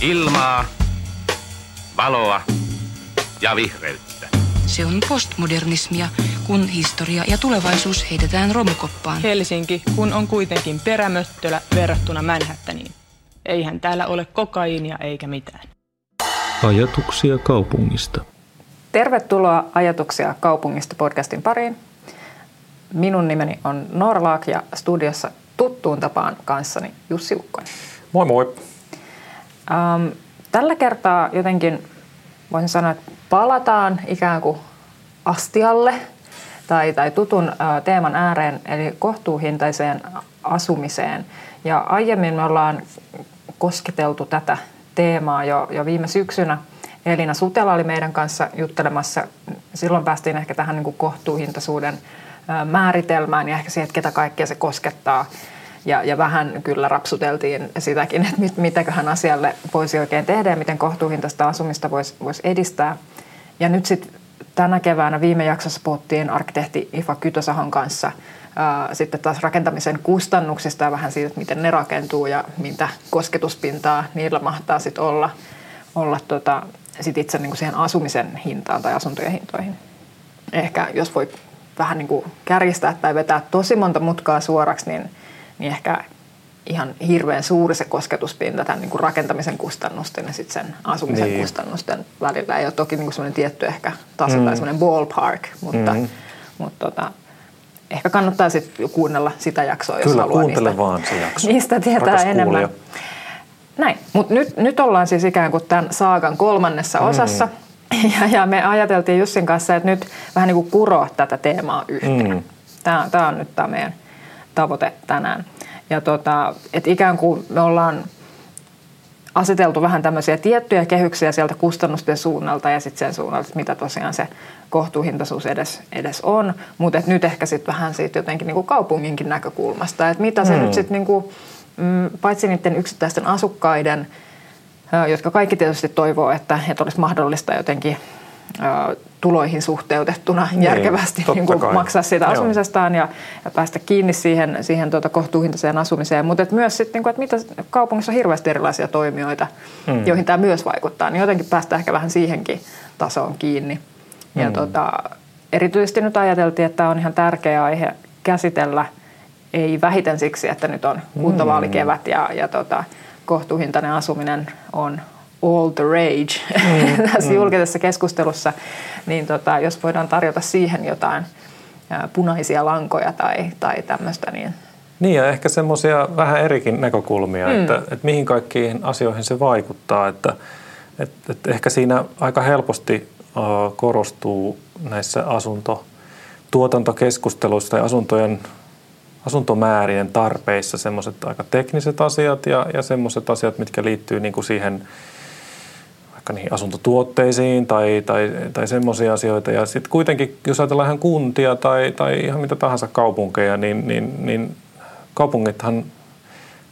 Ilmaa, valoa ja vihreyttä. Se on postmodernismia, kun historia ja tulevaisuus heitetään romukoppaan. Helsinki, kun on kuitenkin perämöttölä verrattuna Manhattaniin. Eihän täällä ole kokaiinia eikä mitään. Ajatuksia kaupungista. Tervetuloa Ajatuksia kaupungista podcastin pariin. Minun nimeni on Norlaak ja studiossa tuttuun tapaan kanssani Jussi Ukkonen. Moi moi. Ähm, tällä kertaa jotenkin voisin sanoa, että palataan ikään kuin astialle tai, tai tutun äh, teeman ääreen, eli kohtuuhintaiseen asumiseen. Ja aiemmin me ollaan kosketeltu tätä teemaa jo, jo viime syksynä. Elina Sutela oli meidän kanssa juttelemassa. Silloin päästiin ehkä tähän niin kuin kohtuuhintaisuuden määritelmään ja ehkä siihen, että ketä kaikkea se koskettaa – ja, ja vähän kyllä rapsuteltiin sitäkin, että mit, mitäköhän asialle voisi oikein tehdä ja miten kohtuuhintaista asumista voisi, voisi edistää. Ja nyt sitten tänä keväänä viime jaksossa puhuttiin arkkitehti Ifa Kytösahon kanssa ää, sitten taas rakentamisen kustannuksista ja vähän siitä, että miten ne rakentuu ja mitä kosketuspintaa niillä mahtaa sitten olla, olla tota, sit itse niin kuin siihen asumisen hintaan tai asuntojen hintoihin. Ehkä jos voi vähän niin kuin kärjistää tai vetää tosi monta mutkaa suoraksi, niin – niin ehkä ihan hirveän suuri se kosketuspinta tämän niin kuin rakentamisen kustannusten ja sitten sen asumisen niin. kustannusten välillä. Ei ole toki niin kuin tietty ehkä taso mm. tai semmoinen ballpark, mutta, mm. mutta tota, ehkä kannattaa sitten kuunnella sitä jaksoa, jos haluaa kuuntele niistä, vaan se jakso. niistä tietää Rakas enemmän. Kuulija. Näin, mutta nyt, nyt ollaan siis ikään kuin tämän saagan kolmannessa mm. osassa. Ja, ja me ajateltiin Jussin kanssa, että nyt vähän niin kuin kuroa tätä teemaa yhteen. Mm. Tämä, tämä on nyt tämä meidän tavoite tänään. Ja tota, et ikään kuin me ollaan aseteltu vähän tämmöisiä tiettyjä kehyksiä sieltä kustannusten suunnalta ja sitten sen suunnalta, mitä tosiaan se kohtuuhintaisuus edes, edes on. Mutta nyt ehkä sitten vähän siitä jotenkin niinku kaupunginkin näkökulmasta, että mitä se mm. nyt sitten niinku, mm, paitsi niiden yksittäisten asukkaiden, jotka kaikki tietysti toivoo, että, että olisi mahdollista jotenkin tuloihin suhteutettuna niin, järkevästi niin kuin maksaa siitä asumisestaan ja, ja päästä kiinni siihen, siihen tuota kohtuuhintaiseen asumiseen. Mutta myös sitten, niin että mitä kaupungissa on hirveästi erilaisia toimijoita, hmm. joihin tämä myös vaikuttaa, niin jotenkin päästä ehkä vähän siihenkin tasoon kiinni. Hmm. Ja tuota, erityisesti nyt ajateltiin, että tämä on ihan tärkeä aihe käsitellä, ei vähiten siksi, että nyt on kuntavaalikevät ja, ja tota, kohtuuhintainen asuminen on all the rage mm, tässä mm. julkisessa keskustelussa, niin tota, jos voidaan tarjota siihen jotain punaisia lankoja tai, tai tämmöistä, niin niin ja ehkä semmoisia vähän erikin näkökulmia, mm. että, että mihin kaikkiin asioihin se vaikuttaa. Että, että, että ehkä siinä aika helposti korostuu näissä asuntotuotantokeskusteluissa tai asuntojen asuntomäärien tarpeissa semmoiset aika tekniset asiat ja, ja semmoiset asiat, mitkä liittyy niin kuin siihen – vaikka niihin asuntotuotteisiin tai, tai, tai semmoisia asioita. Ja sitten kuitenkin, jos ajatellaan ihan kuntia tai, tai ihan mitä tahansa kaupunkeja, niin, niin, niin kaupungithan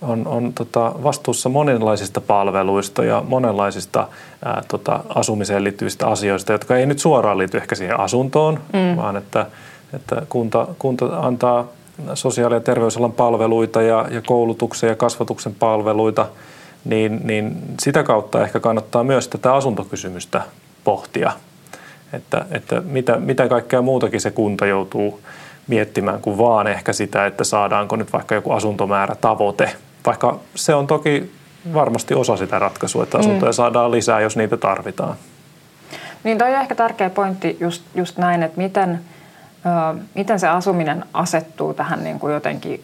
on, on tota, vastuussa monenlaisista palveluista ja monenlaisista ää, tota, asumiseen liittyvistä asioista, jotka ei nyt suoraan liity ehkä siihen asuntoon, mm. vaan että, että kunta, kunta antaa sosiaali- ja terveysalan palveluita ja, ja koulutuksen ja kasvatuksen palveluita – niin, niin sitä kautta ehkä kannattaa myös tätä asuntokysymystä pohtia, että, että mitä, mitä kaikkea muutakin se kunta joutuu miettimään kuin vaan ehkä sitä, että saadaanko nyt vaikka joku asuntomäärä tavoite, vaikka se on toki varmasti osa sitä ratkaisua, että asuntoja mm. saadaan lisää, jos niitä tarvitaan. Niin toi on ehkä tärkeä pointti just, just näin, että miten, ö, miten se asuminen asettuu tähän niin kuin jotenkin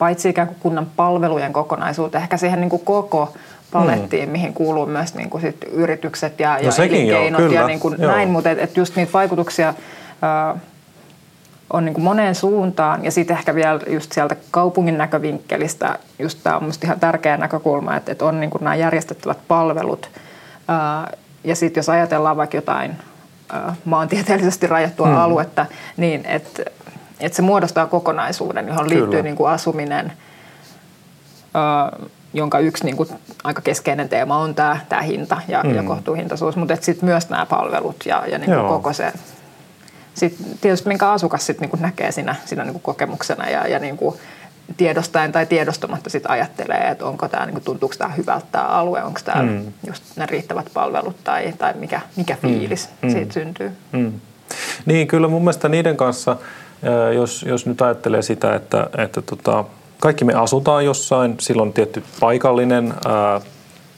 paitsi ikään kuin kunnan palvelujen kokonaisuuteen, ehkä siihen niin kuin koko palettiin, mm. mihin kuuluu myös niin kuin sit yritykset ja, no ja elinkeinot joo, ja niin kuin näin, mutta et, et just niitä vaikutuksia äh, on niin kuin moneen suuntaan. Ja sitten ehkä vielä just sieltä kaupungin näkövinkkelistä, just tämä on minusta ihan tärkeä näkökulma, että, että on niin kuin nämä järjestettävät palvelut. Äh, ja sitten jos ajatellaan vaikka jotain äh, maantieteellisesti rajattua mm. aluetta, niin että että se muodostaa kokonaisuuden, johon liittyy Kyllä. niin kuin asuminen, ö, jonka yksi niin kuin aika keskeinen teema on tämä, tämä hinta ja, mm. ja kohtuuhintaisuus, mutta sitten myös nämä palvelut ja, ja niin kuin koko se, sitten tietysti minkä asukas sit niin kuin näkee siinä, siinä niin kuin kokemuksena ja, ja niin kuin tiedostaen tai tiedostamatta sit ajattelee, että onko tämä, niin tuntuuko tämä hyvältä tämä alue, onko tämä mm. just ne riittävät palvelut tai, tai mikä, mikä mm. fiilis mm. siitä syntyy. Mm. Niin, kyllä mun mielestä niiden kanssa, jos, jos nyt ajattelee sitä, että, että tota, kaikki me asutaan jossain, silloin tietty paikallinen ää,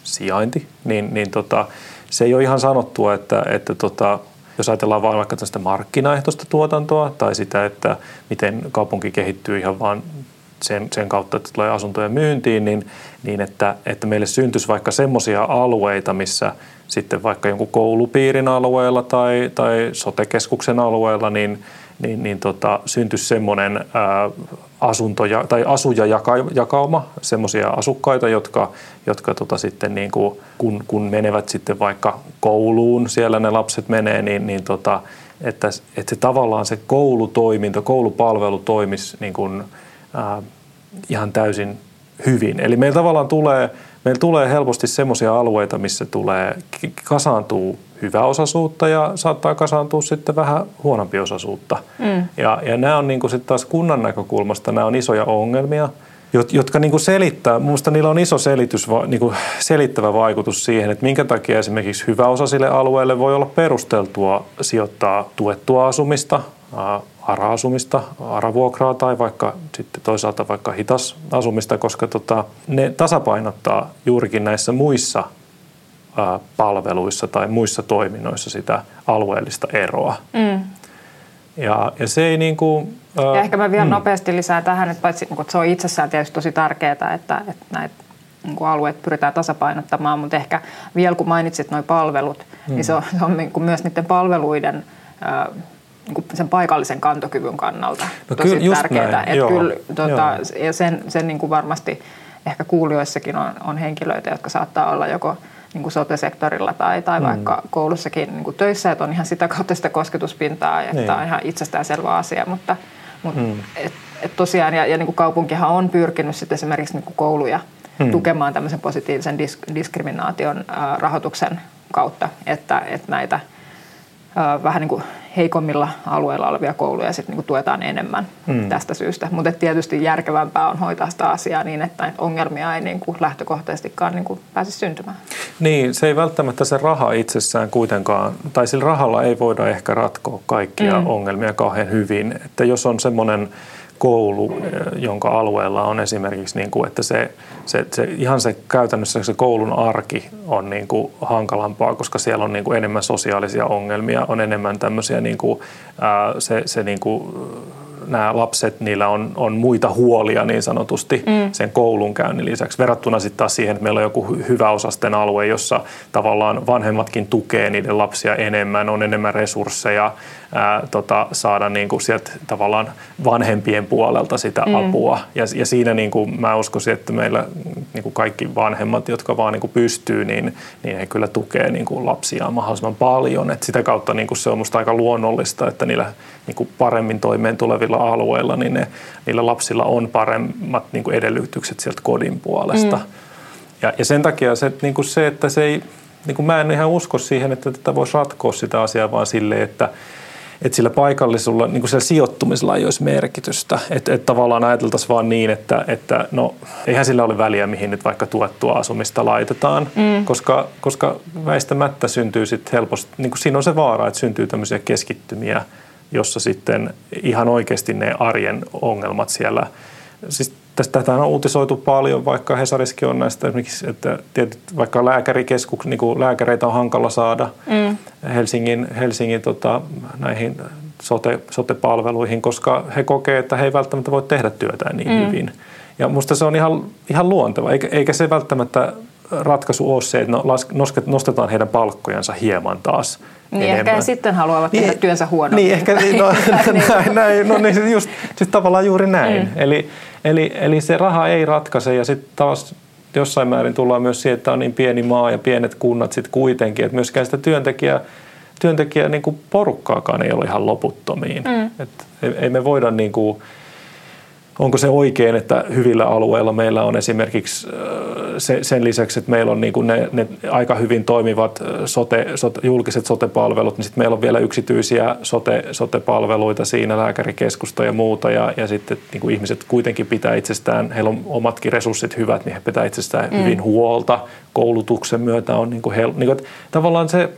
sijainti, niin, niin tota, se ei ole ihan sanottua, että, että tota, jos ajatellaan vain vaikka tästä markkinaehtoista tuotantoa tai sitä, että miten kaupunki kehittyy ihan vaan sen, sen kautta, että tulee asuntojen myyntiin, niin, niin että, että meille syntyisi vaikka semmoisia alueita, missä sitten vaikka jonkun koulupiirin alueella tai, tai sotekeskuksen alueella, niin, niin, niin tota, syntyisi semmoinen ää, asuntoja, tai asuja jakauma, semmoisia asukkaita, jotka, jotka tota sitten niin kuin, kun, kun menevät sitten vaikka kouluun, siellä ne lapset menee, niin, niin tota, että, että se tavallaan se koulutoiminta, koulupalvelu toimisi niin kuin, äh, ihan täysin hyvin. Eli meillä tavallaan tulee, meillä tulee helposti semmoisia alueita, missä tulee, kasaantuu hyväosaisuutta ja saattaa kasaantua sitten vähän huonompi osaisuutta. Mm. Ja, ja nämä on niin sitten taas kunnan näkökulmasta, nämä on isoja ongelmia, jotka niin kuin selittää, minusta niillä on iso selitys, niin kuin selittävä vaikutus siihen, että minkä takia esimerkiksi hyväosaisille alueille voi olla perusteltua sijoittaa tuettua asumista, ARA-asumista, ARA-vuokraa tai vaikka sitten toisaalta vaikka hitas asumista, koska tota, ne tasapainottaa juurikin näissä muissa palveluissa tai muissa toiminnoissa sitä alueellista eroa. Mm. Ja, ja se ei niin kuin, ja ehkä mä vielä mm. nopeasti lisää tähän, että paitsi niin että se on itsessään tietysti tosi tärkeää, että, että näitä niin kuin alueet pyritään tasapainottamaan, mutta ehkä vielä kun mainitsit nuo palvelut, mm. niin se on, se on niin kuin myös niiden palveluiden niin sen paikallisen kantokyvyn kannalta no, tosi kyllä, tärkeää. Että kyllä, tota, ja sen, sen niin kuin varmasti ehkä kuulijoissakin on, on henkilöitä, jotka saattaa olla joko niin kuin sote-sektorilla tai, tai mm. vaikka koulussakin niin kuin töissä, että on ihan sitä kautta sitä kosketuspintaa, että niin. on ihan itsestäänselvä asia, mutta, mutta mm. et, et tosiaan, ja, ja niin kuin kaupunkihan on pyrkinyt sitten esimerkiksi niin kuin kouluja mm. tukemaan tämmöisen positiivisen disk- diskriminaation äh, rahoituksen kautta, että, että näitä äh, vähän niin kuin heikommilla alueilla olevia kouluja sitten niin tuetaan enemmän mm. tästä syystä. Mutta tietysti järkevämpää on hoitaa sitä asiaa niin, että ongelmia ei niin kuin lähtökohtaisestikaan niin kuin pääse syntymään. Niin, se ei välttämättä se raha itsessään kuitenkaan, tai sillä rahalla ei voida ehkä ratkoa kaikkia mm. ongelmia kauhean hyvin. Että jos on semmoinen koulu, eh, jonka alueella on esimerkiksi, niin kuin, että se, se, se, ihan se käytännössä se koulun arki on niin kuin hankalampaa, koska siellä on niin kuin enemmän sosiaalisia ongelmia, on enemmän tämmöisiä, niin kuin, ää, se, se niin kuin, nämä lapset, niillä on, on muita huolia niin sanotusti mm. sen koulunkäynnin lisäksi. Verrattuna sitten taas siihen, että meillä on joku hyväosasten alue, jossa tavallaan vanhemmatkin tukee niiden lapsia enemmän, on enemmän resursseja, ää, tota, saada niin kuin sieltä tavallaan vanhempien puolelta sitä mm. apua. Ja, ja siinä niin kuin mä uskoisin, että meillä niin kuin kaikki vanhemmat, jotka vaan niin kuin pystyy, niin, niin he kyllä tukee niin kuin lapsiaan mahdollisimman paljon. Et sitä kautta niin kuin se on musta aika luonnollista, että niillä niin kuin paremmin toimeen tulevilla alueilla, niin ne, niillä lapsilla on paremmat niin kuin edellytykset sieltä kodin puolesta. Mm. Ja, ja sen takia se, niin kuin se, että se ei, niin kuin mä en ihan usko siihen, että tätä voisi ratkoa sitä asiaa vaan silleen, että että sillä paikallisella niin sillä sijoittumisella ei olisi merkitystä. Että et tavallaan ajateltaisiin vaan niin, että, että no, eihän sillä ole väliä, mihin nyt vaikka tuettua asumista laitetaan, mm. koska, koska väistämättä syntyy sitten helposti, niin kuin siinä on se vaara, että syntyy tämmöisiä keskittymiä, jossa sitten ihan oikeasti ne arjen ongelmat siellä, siis tästä tätä on uutisoitu paljon, vaikka Hesariskin on näistä esimerkiksi, että tietyt, vaikka lääkärikeskuk, niin kuin lääkäreitä on hankala saada mm. Helsingin, Helsingin tota, näihin sote, sote-palveluihin, koska he kokee, että he ei välttämättä voi tehdä työtään niin mm. hyvin. Ja musta se on ihan, ihan luonteva, eikä, eikä se välttämättä ratkaisu ole se, että no, nostetaan heidän palkkojansa hieman taas niin enemmän. ehkä sitten haluavat niin, tehdä työnsä huonommin. Niin, ehkä, no, niin. näin, näin, no niin, just, sit tavallaan juuri näin. Mm. Eli, eli, eli se raha ei ratkaise ja sitten taas jossain määrin tullaan myös siihen, että on niin pieni maa ja pienet kunnat sitten kuitenkin, että myöskään sitä työntekijää, työntekijää niin kuin porukkaakaan ei ole ihan loputtomiin. Mm. Et ei, ei me voida niin kuin, onko se oikein, että hyvillä alueilla meillä on esimerkiksi se, sen lisäksi, että meillä on niin kuin ne, ne aika hyvin toimivat sote, sote, julkiset sotepalvelut, niin sitten meillä on vielä yksityisiä sote, sotepalveluita siinä, lääkärikeskusta ja muuta, ja, ja sitten niin kuin ihmiset kuitenkin pitää itsestään, heillä on omatkin resurssit hyvät, niin he pitää itsestään mm. hyvin huolta. Koulutuksen myötä on niin kuin hel, niin kuin, tavallaan se,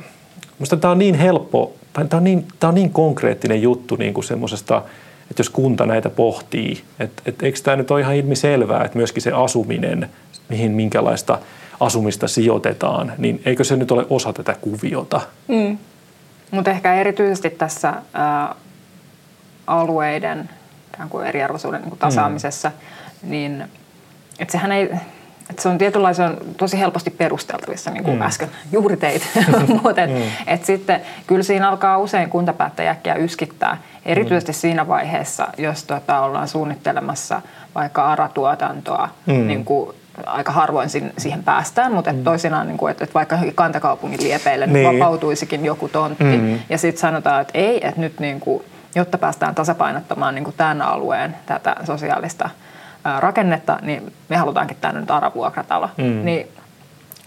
minusta tämä on niin helppo, tämä on niin, tämä on niin konkreettinen juttu niin kuin semmoisesta, että jos kunta näitä pohtii, että, että eikö tämä nyt ole ihan ilmiselvää, että myöskin se asuminen, mihin minkälaista asumista sijoitetaan, niin eikö se nyt ole osa tätä kuviota? Mm. Mutta ehkä erityisesti tässä ää, alueiden ikään kuin eriarvoisuuden niin kuin tasaamisessa, mm. niin että sehän ei, että se on tietynlaisen tosi helposti perusteltavissa, niin kuin mm. äsken juuri teit. Mutta mm. et sitten kyllä siinä alkaa usein kuntapäättäjäkkiä yskittää, erityisesti mm. siinä vaiheessa, jos tota, ollaan suunnittelemassa vaikka aratuotantoa, mm. niin kuin aika harvoin siihen päästään, mutta et mm. toisinaan, niin kuin, että, että vaikka kantakaupungin liepeille niin. vapautuisikin joku tontti mm. ja sitten sanotaan, että ei, että nyt niin kuin, jotta päästään tasapainottamaan niin kuin tämän alueen tätä sosiaalista rakennetta, niin me halutaankin tänne nyt aravuokratalo. Mm. Niin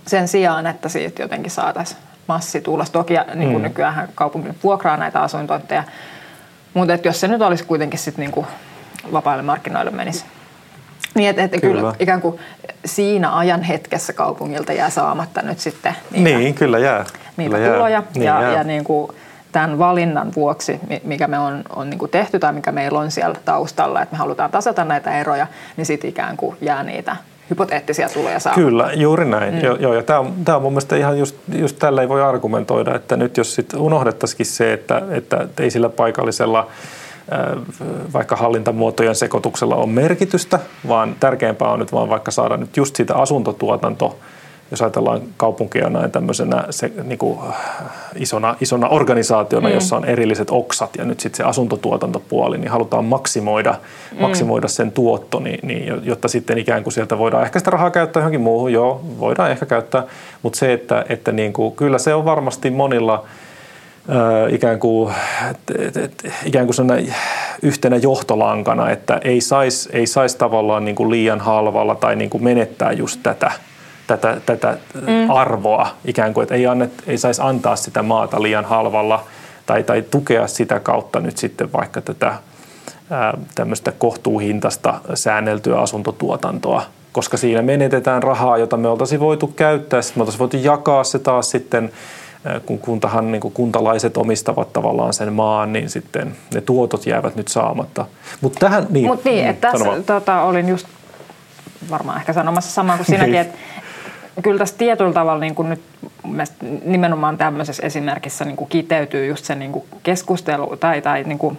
sen sijaan, että siitä jotenkin saataisiin massituulos. Toki niin kuin mm. nykyään kaupunki vuokraa näitä asuintontteja, mutta että jos se nyt olisi kuitenkin sitten niin kuin vapaille markkinoille menisi. Niin, että, että kyllä. kyllä ikään kuin siinä ajan hetkessä kaupungilta jää saamatta nyt sitten niitä, niin, kyllä jää. niitä kyllä tuloja. Jää. Niin ja, jää. ja niin kuin tämän valinnan vuoksi, mikä me on, on niin kuin tehty tai mikä meillä on siellä taustalla, että me halutaan tasata näitä eroja, niin sitten ikään kuin jää niitä hypoteettisia tuloja saa. Kyllä, juuri näin. Mm. Joo, joo, ja tämä on, tämä on mun mielestä ihan just, just tällä ei voi argumentoida, että nyt jos sit unohdettaisikin se, että, että ei sillä paikallisella vaikka hallintamuotojen sekoituksella on merkitystä, vaan tärkeämpää on nyt vaan vaikka saada nyt just siitä asuntotuotanto jos ajatellaan kaupunkia näin tämmöisenä se, niin kuin, isona, isona organisaationa, mm. jossa on erilliset oksat ja nyt sitten se asuntotuotantopuoli, niin halutaan maksimoida, mm. maksimoida sen tuotto, niin, niin, jotta sitten ikään kuin sieltä voidaan ehkä sitä rahaa käyttää johonkin muuhun, joo, voidaan ehkä käyttää, mutta se, että, että niin kuin, kyllä se on varmasti monilla ikään kuin, ikään kuin yhtenä johtolankana, että ei saisi ei sais tavallaan niin kuin liian halvalla tai niin kuin menettää just tätä – tätä, tätä mm. arvoa ikään kuin, että ei, annet, ei saisi antaa sitä maata liian halvalla tai, tai tukea sitä kautta nyt sitten vaikka tätä ää, tämmöistä kohtuuhintasta säänneltyä asuntotuotantoa, koska siinä menetetään rahaa, jota me oltaisiin voitu käyttää, sitten me oltaisiin voitu jakaa se taas sitten kun kuntahan, niin kuin kuntalaiset omistavat tavallaan sen maan, niin sitten ne tuotot jäävät nyt saamatta. Mutta tähän, niin, Mut niin, että tässä tota, olin just varmaan ehkä sanomassa samaa kuin sinäkin, niin. että kyllä tässä tietyllä tavalla niin kuin nyt nimenomaan tämmöisessä esimerkissä niin kuin kiteytyy just se niin kuin keskustelu tai, tai niin kuin,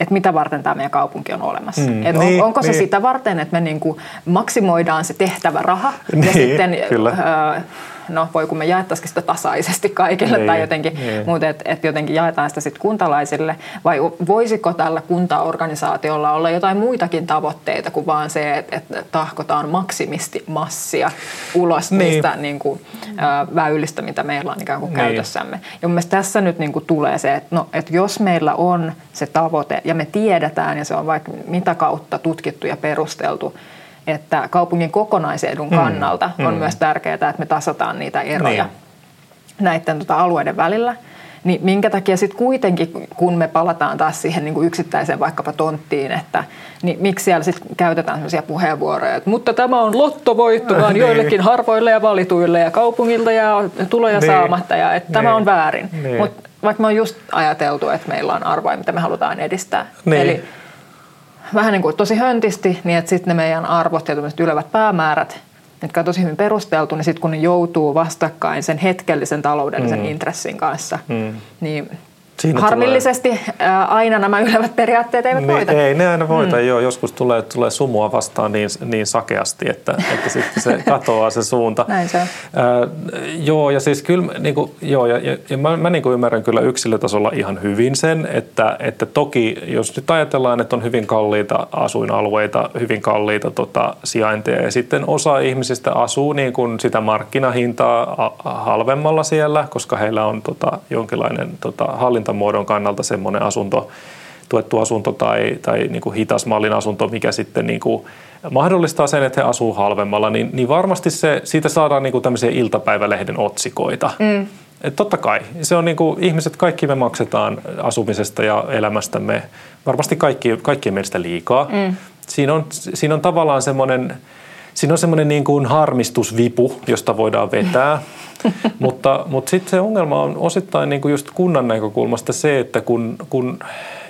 että mitä varten tämä meidän kaupunki on olemassa. Mm, Et niin, on, onko se niin. sitä varten, että me niin kuin maksimoidaan se tehtävä raha niin, ja sitten kyllä. Öö, no voi kun me jaettaisiin sitä tasaisesti kaikille niin, tai jotenkin, niin. mutta että et jotenkin jaetaan sitä sitten kuntalaisille, vai voisiko tällä kuntaorganisaatiolla olla jotain muitakin tavoitteita kuin vaan se, että et tahkotaan maksimisti massia ulos niin. niistä niin kuin, ä, väylistä, mitä meillä on ikään kuin niin. käytössämme. Ja mun tässä nyt niin kuin tulee se, että no, et jos meillä on se tavoite ja me tiedetään ja se on vaikka mitä kautta tutkittu ja perusteltu, että kaupungin kokonaisedun mm. kannalta mm. on mm. myös tärkeää, että me tasataan niitä eroja niin. näiden tota, alueiden välillä. Niin minkä takia sitten kuitenkin, kun me palataan taas siihen niin kuin yksittäiseen vaikkapa tonttiin, että niin miksi siellä sitten käytetään sellaisia puheenvuoroja, että mutta tämä on lottovoitto vaan niin. joillekin harvoille ja valituille ja kaupungilta ja tuloja niin. saamatta ja että niin. tämä on väärin. Niin. Mutta vaikka me on just ajateltu, että meillä on arvoja, mitä me halutaan edistää. Niin. Eli vähän niin kuin tosi höntisti, niin että sitten ne meidän arvot ja ylevät päämäärät, mitkä on tosi hyvin perusteltu, niin sitten kun ne joutuu vastakkain sen hetkellisen taloudellisen mm. intressin kanssa, mm. niin Siinä Harmillisesti tulee... aina nämä ylevät periaatteet eivät niin, voita. Ei, ne aina voita, mm. joo. Joskus tulee, tulee sumua vastaan niin, niin sakeasti, että, että sitten se katoaa se suunta. Näin se on. Äh, joo, ja siis kyllä, niin kuin, joo, ja, ja, ja mä, mä niin kuin ymmärrän kyllä yksilötasolla ihan hyvin sen, että, että toki jos nyt ajatellaan, että on hyvin kalliita asuinalueita, hyvin kalliita tota, sijainteja, ja sitten osa ihmisistä asuu niin kuin sitä markkinahintaa halvemmalla siellä, koska heillä on tota, jonkinlainen tota, hallinta hallintamuodon kannalta semmoinen asunto tuettu asunto tai, tai niin kuin hitasmallin asunto, mikä sitten niin kuin mahdollistaa sen, että he asuu halvemmalla, niin, niin varmasti se, siitä saadaan niin kuin tämmöisiä iltapäivälehden otsikoita. Mm. Et totta kai. Se on niin kuin, ihmiset, kaikki me maksetaan asumisesta ja elämästämme varmasti kaikki, kaikkien mielestä liikaa. Mm. Siinä, on, siinä on tavallaan semmoinen, siinä on semmoinen niin kuin harmistusvipu, josta voidaan vetää. mutta mutta sitten se ongelma on osittain niin kuin just kunnan näkökulmasta se, että kun, kun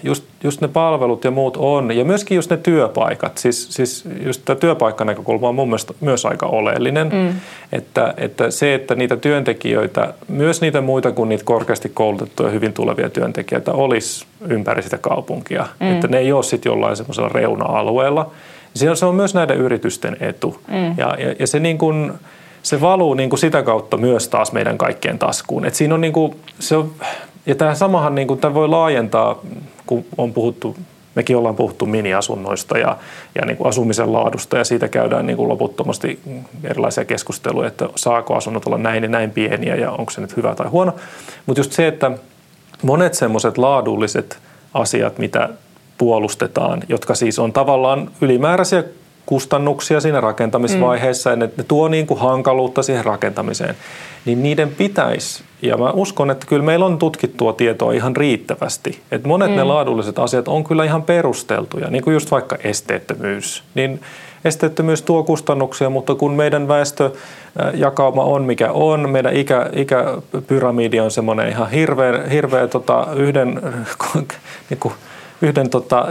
just, just ne palvelut ja muut on, ja myöskin just ne työpaikat, siis, siis just tämä työpaikkanäkökulma on mun mielestä myös aika oleellinen, mm. että, että se, että niitä työntekijöitä, myös niitä muita kuin niitä korkeasti koulutettuja hyvin tulevia työntekijöitä olisi ympäri sitä kaupunkia, mm. että ne ei ole sitten jollain semmoisella reuna-alueella. Se on, se on myös näiden yritysten etu, mm. ja, ja, ja se niin kuin, se valuu niin kuin sitä kautta myös taas meidän kaikkien taskuun. Et siinä on niin kuin, se on, ja tämä samahan niin kuin, tämä voi laajentaa, kun on puhuttu, mekin ollaan puhuttu miniasunnoista ja, ja niin kuin asumisen laadusta ja siitä käydään niin kuin loputtomasti erilaisia keskusteluja, että saako asunnot olla näin ja näin pieniä ja onko se nyt hyvä tai huono. Mutta just se, että monet semmoiset laadulliset asiat, mitä puolustetaan, jotka siis on tavallaan ylimääräisiä kustannuksia siinä rakentamisvaiheessa mm. ja ne, ne tuo niin kuin hankaluutta siihen rakentamiseen, niin niiden pitäisi, ja mä uskon, että kyllä meillä on tutkittua tietoa ihan riittävästi, että monet mm. ne laadulliset asiat on kyllä ihan perusteltuja, niin kuin just vaikka esteettömyys, niin esteettömyys tuo kustannuksia, mutta kun meidän väestöjakauma on mikä on, meidän ikä, ikäpyramidi on semmoinen ihan hirveä, hirveä tota, yhden niin kuin, yhden tota,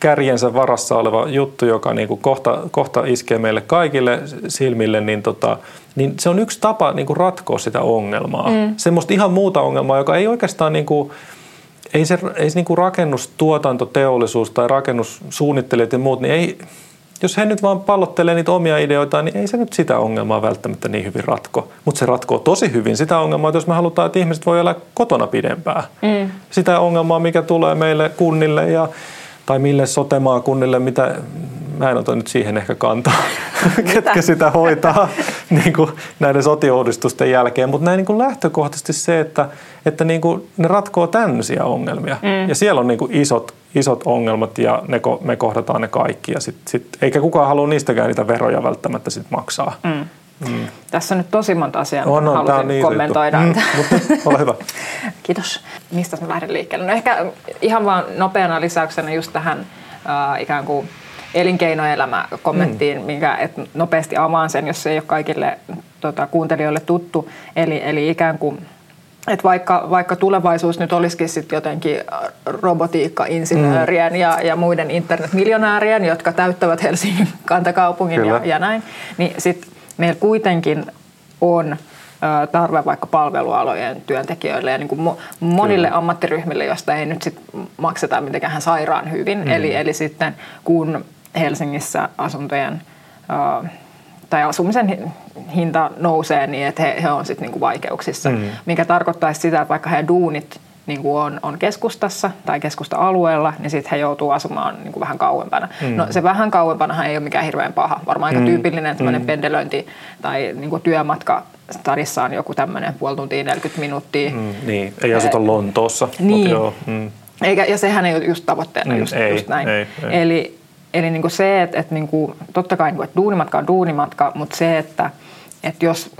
kärjensä varassa oleva juttu, joka niin kuin kohta, kohta iskee meille kaikille silmille, niin, tota, niin se on yksi tapa niin kuin ratkoa sitä ongelmaa. Mm. Semmoista ihan muuta ongelmaa, joka ei oikeastaan... Niin kuin, ei se, ei se niin kuin rakennustuotantoteollisuus tai rakennussuunnittelijat ja muut, niin ei, jos he nyt vaan pallottelee niitä omia ideoita, niin ei se nyt sitä ongelmaa välttämättä niin hyvin ratko. Mutta se ratkoo tosi hyvin sitä ongelmaa, että jos me halutaan, että ihmiset voi elää kotona pidempään. Mm. Sitä ongelmaa, mikä tulee meille kunnille ja, tai mille sotemaakunnille, mitä mä en ota nyt siihen ehkä kantaa, ketkä sitä hoitaa niin kuin näiden sotiouudistusten jälkeen. Mutta näin niin kuin lähtökohtaisesti se, että, että niin kuin ne ratkoo tämmöisiä ongelmia. Mm. Ja siellä on niin kuin isot isot ongelmat ja ne, me kohdataan ne kaikki. Ja sit, sit, eikä kukaan halua niistäkään niitä veroja välttämättä sit maksaa. Mm. Mm. Tässä on nyt tosi monta asiaa, mitä no, haluaisin niin kommentoida. Mm, mutta ole hyvä. Kiitos. Mistä mä lähden liikkeelle? No ehkä ihan vaan nopeana lisäyksenä just tähän äh, ikään kuin elinkeinoelämä kommenttiin, mm. minkä et nopeasti avaan sen, jos se ei ole kaikille tota, kuuntelijoille tuttu. Eli, eli ikään kuin että vaikka, vaikka tulevaisuus nyt olisikin sitten jotenkin robotiikka-insinöörien mm. ja, ja muiden internetmiljonäärien, jotka täyttävät Helsingin kantakaupungin ja, ja näin, niin sitten meillä kuitenkin on tarve vaikka palvelualojen työntekijöille ja niin kuin monille Kyllä. ammattiryhmille, joista ei nyt sit makseta mitenkään sairaan hyvin. Mm. Eli, eli sitten kun Helsingissä asuntojen tai asumisen hinta nousee niin, että he, he on sitten niinku vaikeuksissa, mm. mikä tarkoittaisi sitä, että vaikka heidän duunit niin kuin on, on keskustassa tai keskusta-alueella, niin sitten he joutuu asumaan niin kuin vähän kauempana. Mm. No se vähän kauempanahan ei ole mikään hirveän paha. Varmaan aika mm. tyypillinen tämmöinen mm. pendelöinti tai niin kuin työmatka stadissa on joku tämmöinen puoli tuntia 40 minuuttia. Mm, niin, ei asuta Lontoossa. Niin. Joo, mm. Eikä, ja sehän ei ole just tavoitteena mm, just, ei, just näin. Ei, ei. Eli, eli niin kuin se, että, että niin kuin, totta kai niin kuin, että duunimatka on duunimatka, mutta se, että, että jos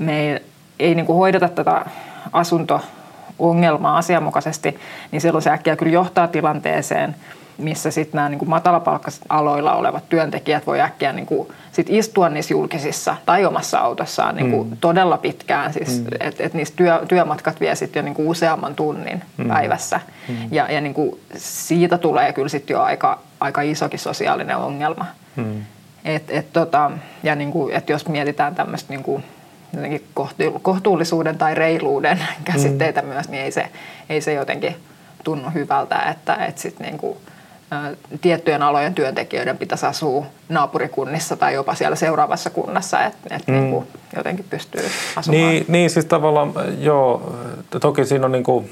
me ei niin kuin hoideta tätä asunto-ongelmaa asianmukaisesti, niin silloin se äkkiä kyllä johtaa tilanteeseen, missä sitten nämä niin matalapalkka-aloilla olevat työntekijät voi äkkiä niin kuin sit istua niissä julkisissa tai omassa autossaan niin kuin mm. todella pitkään. Siis, mm. Että et niistä työ, työmatkat vie sitten jo niin kuin useamman tunnin mm. päivässä. Mm. Ja, ja niin kuin siitä tulee kyllä sitten jo aika, aika isokin sosiaalinen ongelma. Mm. Et, et tota, ja niin kuin, et jos mietitään tämmöistä niin kuin kohtuullisuuden tai reiluuden käsitteitä mm. myös, niin ei se, ei se jotenkin tunnu hyvältä, että et sit niin kuin, tiettyjen alojen työntekijöiden pitäisi asua naapurikunnissa tai jopa siellä seuraavassa kunnassa, että et mm. niin kuin jotenkin pystyy asumaan. Niin, niin siis tavallaan joo, toki siinä on niin kuin,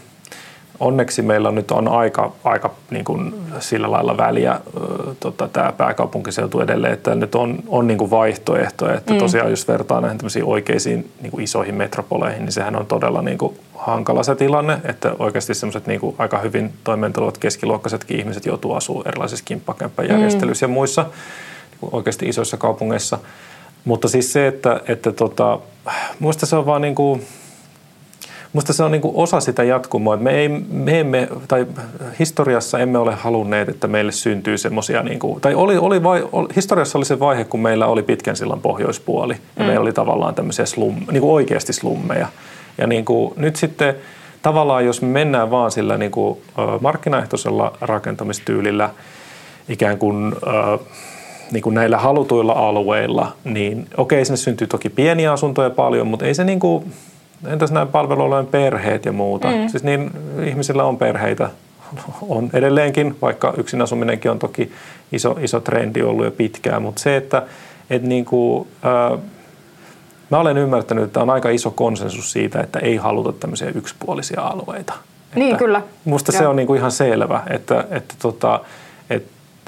onneksi meillä nyt on aika, aika niin kuin sillä lailla väliä tota, tämä pääkaupunkiseutu edelleen, että nyt on, on niin kuin vaihtoehtoja. Että mm. tosiaan jos vertaa näihin oikeisiin niin kuin isoihin metropoleihin, niin sehän on todella niin kuin hankala se tilanne, että oikeasti semmoiset niin kuin aika hyvin toimeentulevat keskiluokkaisetkin ihmiset joutuu asumaan erilaisissa kimppakämppäjärjestelyissä mm. ja muissa niin kuin oikeasti isoissa kaupungeissa. Mutta siis se, että, että tota, muista se on vaan niin kuin, Musta se on niin kuin osa sitä jatkumoa. Me, ei, me emme, tai historiassa emme ole halunneet, että meille syntyy semmoisia, niin kuin, tai oli, oli vai, oli, historiassa oli se vaihe, kun meillä oli pitkän sillan pohjoispuoli, ja mm. meillä oli tavallaan tämmöisiä slum, niin kuin oikeasti slummeja. Ja niin kuin, nyt sitten tavallaan, jos me mennään vaan sillä niin kuin, markkinaehtoisella rakentamistyylillä, ikään kuin niin kuin näillä halutuilla alueilla, niin okei, sinne syntyy toki pieniä asuntoja paljon, mutta ei se niin kuin, entäs nämä palvelualojen perheet ja muuta? Mm. Siis niin ihmisillä on perheitä, on edelleenkin, vaikka yksin asuminenkin on toki iso, iso trendi ollut jo pitkään, mutta se, että et niin kuin, ää, mä olen ymmärtänyt, että on aika iso konsensus siitä, että ei haluta tämmöisiä yksipuolisia alueita. Niin, että kyllä. Musta ja. se on niin kuin ihan selvä, että, että tota,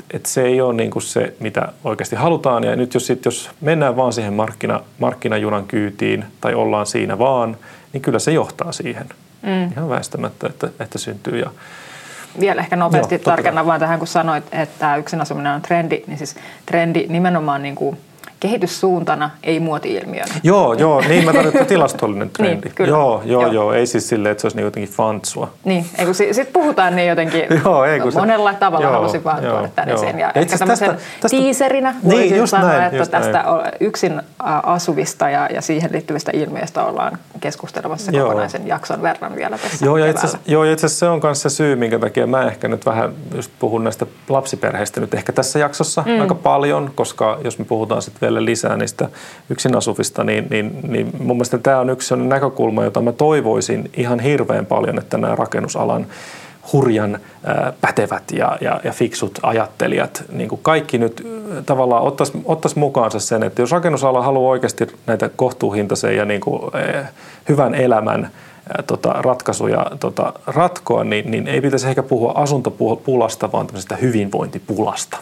että että se ei ole niin kuin se, mitä oikeasti halutaan. Ja nyt jos, sit, jos mennään vaan siihen markkina, markkinajunan kyytiin tai ollaan siinä vaan, niin kyllä se johtaa siihen. Mm. Ihan väistämättä, että, että syntyy. Ja, vielä ehkä nopeasti tarkennan vaan tähän, kun sanoit, että yksin asuminen on trendi, niin siis trendi nimenomaan niin kuin kehityssuuntana, ei muoti-ilmiönä. Joo, joo, niin mä tarkoitan tilastollinen trendi. niin, kyllä. Joo, joo, joo, joo, ei siis silleen, että se olisi niin jotenkin fantsua. Niin, ei kun sitten puhutaan niin jotenkin joo, ei, kun monella se, tavalla joo, halusin vaan joo, tuoda tänne sen. Ja, ja ehkä tämmöisen tästä, tästä, tiiserinä niin, voisin niin, sanoa, näin, että tästä näin. yksin asuvista ja, ja siihen liittyvistä ilmiöistä ollaan keskustelemassa joo. kokonaisen jakson verran vielä tässä Joo, ja itse, joo, ja itse asiassa se on myös se syy, minkä takia mä ehkä nyt vähän just puhun näistä lapsiperheistä nyt ehkä tässä jaksossa mm. aika paljon, koska jos me puhutaan sitten vielä lisää niistä yksin asuvista, niin, niin, niin mun mielestä tämä on yksi näkökulma, jota mä toivoisin ihan hirveän paljon, että nämä rakennusalan hurjan pätevät ja, ja, ja fiksut ajattelijat, niin kuin kaikki nyt tavallaan ottaisi ottais mukaansa sen, että jos rakennusala haluaa oikeasti näitä kohtuuhintaisen ja niin kuin, hyvän elämän tota, ratkaisuja tota, ratkoa, niin, niin ei pitäisi ehkä puhua asuntopulasta, vaan tämmöisestä hyvinvointipulasta.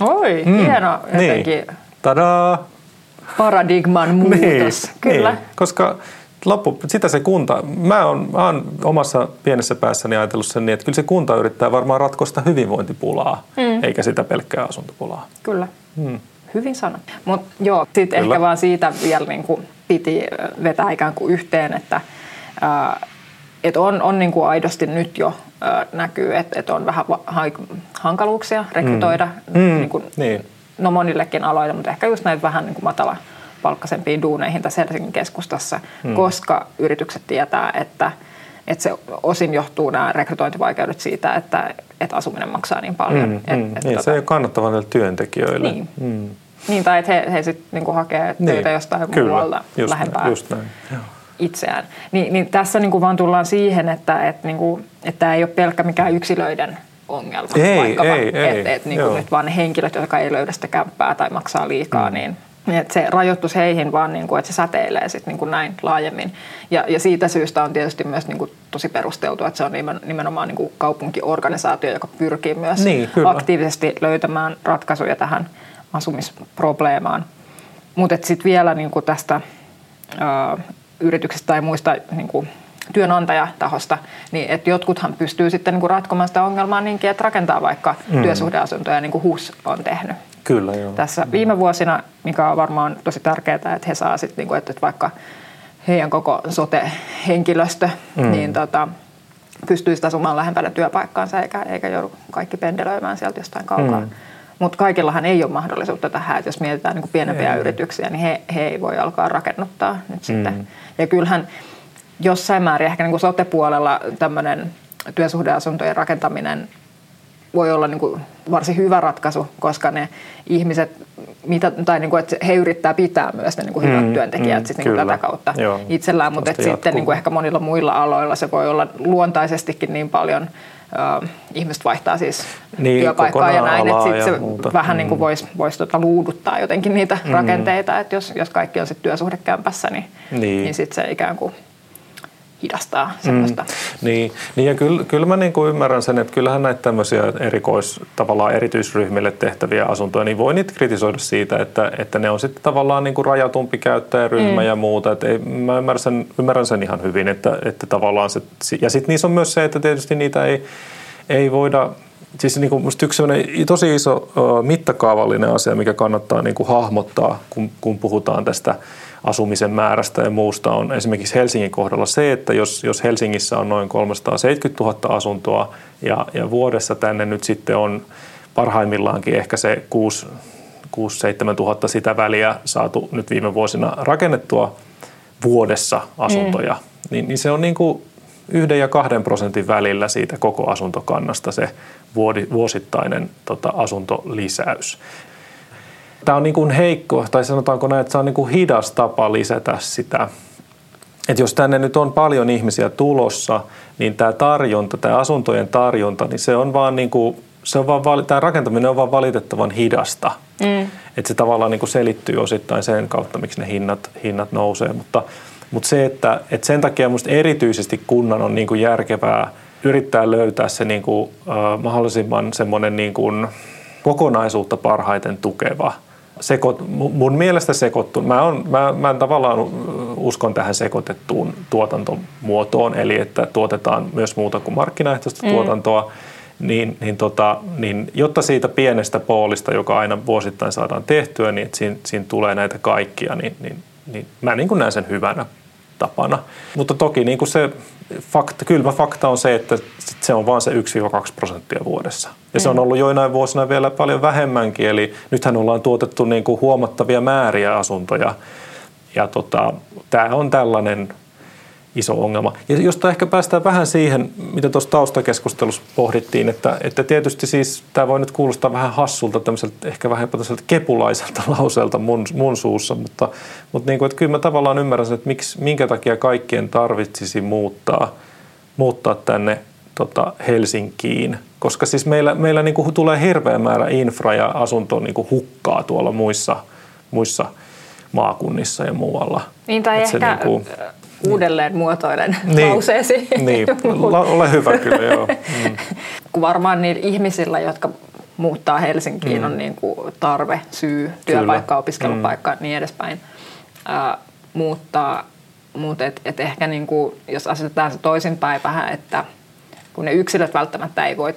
Oi, mm. hieno jotenkin. Niin. Tadaa! Paradigman muutos, niin, kyllä. Niin, koska loppu, sitä se kunta, mä oon, mä oon omassa pienessä päässäni ajatellut sen niin, että kyllä se kunta yrittää varmaan ratkosta hyvinvointipulaa, mm. eikä sitä pelkkää asuntopulaa. Kyllä, mm. hyvin sanottu. Mutta joo, sitten ehkä vaan siitä vielä niin kuin piti vetää ikään kuin yhteen, että ää, et on, on niin kuin aidosti nyt jo ää, näkyy, että et on vähän hankaluuksia rekrytoida mm. niin kuin, niin no monillekin aloille, mutta ehkä just näitä vähän niin kuin matala palkkaisempiin duuneihin tässä Helsingin keskustassa, hmm. koska yritykset tietää, että, että se osin johtuu nämä rekrytointivaikeudet siitä, että, että asuminen maksaa niin paljon. Hmm, et, hmm. Et, niin, tota, se ei ole kannattavaa näille työntekijöille. Niin. Hmm. Niin, tai että he, he sitten niinku hakee niin. töitä jostain Kyllä, muualta just lähempää näin, just näin. Joo. itseään. Ni, niin tässä niinku vaan tullaan siihen, että et, niinku, että tämä ei ole pelkkä mikään yksilöiden ongelma. Ei, vaikkapa, ei, ei. Et, et, niin kuin nyt vaan ne henkilöt, jotka ei löydä sitä kämppää tai maksaa liikaa, mm. niin että se rajoittus heihin vaan, niin kuin, että se säteilee sit niin kuin näin laajemmin. Ja, ja siitä syystä on tietysti myös niin kuin tosi perusteltua, että se on nimenomaan niin kuin kaupunkiorganisaatio, joka pyrkii myös niin, aktiivisesti löytämään ratkaisuja tähän asumisprobleemaan. Mutta sitten vielä niin kuin tästä ö, yrityksestä tai muista niin kuin työnantajatahosta, niin että jotkuthan pystyy sitten niin kuin ratkomaan sitä ongelmaa niinkin, että rakentaa vaikka mm. työsuhdeasuntoja niin kuin HUS on tehnyt. Kyllä, joo. Tässä viime vuosina, mikä on varmaan tosi tärkeää, että he saa sitten, niin kuin, että vaikka heidän koko sote-henkilöstö, mm. niin tota, pystyisi asumaan lähempänä työpaikkaansa eikä, eikä joudu kaikki pendelöimään sieltä jostain kaukaa. Mm. Mutta kaikillahan ei ole mahdollisuutta tähän, että jos mietitään niin kuin pienempiä ei. yrityksiä, niin he, he ei voi alkaa rakennuttaa nyt mm. sitten. Ja kyllähän jossain määrin ehkä niin kuin sote-puolella tämmöinen työsuhdeasuntojen rakentaminen voi olla niin kuin varsin hyvä ratkaisu, koska ne ihmiset, mitä, tai niin kuin, että he yrittää pitää myös ne niin kuin hyvät mm, työntekijät mm, niin kuin tätä kautta Joo, itsellään, mutta että sitten niin kuin ehkä monilla muilla aloilla se voi olla luontaisestikin niin paljon, Uh, ihmiset vaihtaa siis niin, työpaikkaa ja näin, että sit se muuta. vähän niin kuin mm. voisi vois tota luuduttaa jotenkin niitä mm. rakenteita, että jos, jos kaikki on sitten työsuhdekämpässä, niin, niin. niin sitten se ikään kuin hidastaa semmoista. Mm. Niin, niin ja kyllä, kyllä mä niin kuin ymmärrän sen, että kyllähän näitä tämmöisiä erikois, tavallaan erityisryhmille tehtäviä asuntoja, niin voi niitä kritisoida siitä, että, että ne on sitten tavallaan niin kuin rajatumpi käyttäjäryhmä mm. ja muuta. Että ei, mä ymmärrän sen, ymmärrän sen ihan hyvin, että, että tavallaan se, ja sitten niissä on myös se, että tietysti niitä ei, ei voida Siis niin kuin yksi tosi iso mittakaavallinen asia, mikä kannattaa niin kuin hahmottaa, kun, kun puhutaan tästä asumisen määrästä ja muusta, on esimerkiksi Helsingin kohdalla se, että jos, jos Helsingissä on noin 370 000 asuntoa ja, ja vuodessa tänne nyt sitten on parhaimmillaankin ehkä se 6 7 000 sitä väliä saatu nyt viime vuosina rakennettua vuodessa asuntoja, mm. niin, niin se on niin kuin yhden ja kahden prosentin välillä siitä koko asuntokannasta se vuosittainen tota, asuntolisäys. Tämä on niin kuin heikko, tai sanotaanko näin, että se on niin kuin hidas tapa lisätä sitä. Että jos tänne nyt on paljon ihmisiä tulossa, niin tämä tarjonta, tämä asuntojen tarjonta, niin se on vaan niin kuin, se on vaan, tämä rakentaminen on vaan valitettavan hidasta. Mm. Että se tavallaan niin kuin selittyy osittain sen kautta, miksi ne hinnat, hinnat nousee. Mutta, mutta se, että, että sen takia minusta erityisesti kunnan on niin kuin järkevää – yrittää löytää se niin kuin, äh, mahdollisimman semmoinen niin kuin kokonaisuutta parhaiten tukeva. Seko, mun mielestä sekoittu, mä, on, mä, mä tavallaan uskon tähän sekoitettuun tuotantomuotoon, eli että tuotetaan myös muuta kuin markkinaehtoista mm. tuotantoa, niin, niin, tota, niin jotta siitä pienestä poolista, joka aina vuosittain saadaan tehtyä, niin että siinä, siinä tulee näitä kaikkia, niin, niin, niin mä niin kuin näen sen hyvänä tapana. Mutta toki niin kuin se fakta, kylmä fakta on se, että se on vain se 1-2 prosenttia vuodessa. Ja se on ollut joinain vuosina vielä paljon vähemmänkin, eli nythän ollaan tuotettu niin kuin huomattavia määriä asuntoja. Ja tota, tämä on tällainen iso ongelma. Ja josta ehkä päästään vähän siihen, mitä tuossa taustakeskustelussa pohdittiin, että, että tietysti siis tämä voi nyt kuulostaa vähän hassulta, tämmöiseltä, ehkä vähän tämmöiseltä kepulaiselta lauseelta mun, mun suussa, mutta, mutta niin kuin, että kyllä mä tavallaan ymmärrän sen, että miksi, minkä takia kaikkien tarvitsisi muuttaa, muuttaa tänne tota, Helsinkiin, koska siis meillä, meillä niin kuin tulee hirveä määrä infra ja asunto niin kuin hukkaa tuolla muissa, muissa maakunnissa ja muualla. Niin tai että ehkä niin kuin, uudelleen muotoilen niin, lauseesi. Niin, ole hyvä kyllä, joo. Mm. Kun varmaan niillä ihmisillä, jotka muuttaa Helsinkiin, mm. on niin kuin tarve, syy, työpaikka, kyllä. opiskelupaikka mm. niin edespäin äh, muuttaa. Mutta et, et ehkä niin kuin, jos asetetaan se toisinpäin vähän, että kun ne yksilöt välttämättä ei voi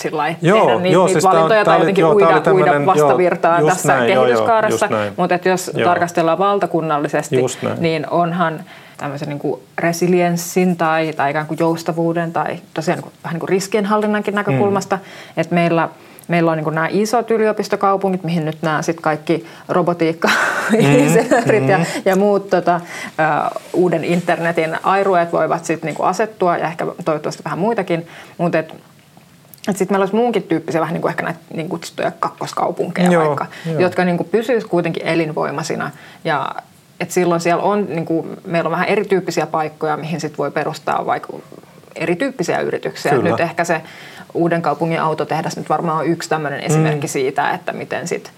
sillä joo, tehdä niitä, joo, niitä siis valintoja tai jotenkin joo, uida, uida vastavirtaan joo, tässä näin, kehityskaaressa. Mutta jos joo. tarkastellaan valtakunnallisesti, niin onhan tämmöisen niin kuin resilienssin tai, tai ikään kuin joustavuuden tai tosiaan niin kuin, vähän niin kuin riskienhallinnankin näkökulmasta, mm. että meillä Meillä on niin nämä isot yliopistokaupungit, mihin nyt nämä sit kaikki robotiikka-insinöörit mm, ja, mm. ja muut tota, uh, uuden internetin airueet voivat sit niin asettua ja ehkä toivottavasti vähän muitakin. Mutta et, sitten meillä olisi muunkin tyyppisiä vähän niin kuin ehkä näitä niin kutsuttuja kakkoskaupunkeja joo, vaikka, joo. jotka niin pysyisivät kuitenkin elinvoimaisina ja et silloin siellä on, niin kuin, meillä on vähän erityyppisiä paikkoja, mihin sit voi perustaa vaikka erityyppisiä yrityksiä. Kyllä. Nyt ehkä se uuden kaupungin autotehdas nyt varmaan on yksi tämmöinen esimerkki mm. siitä, että miten sitten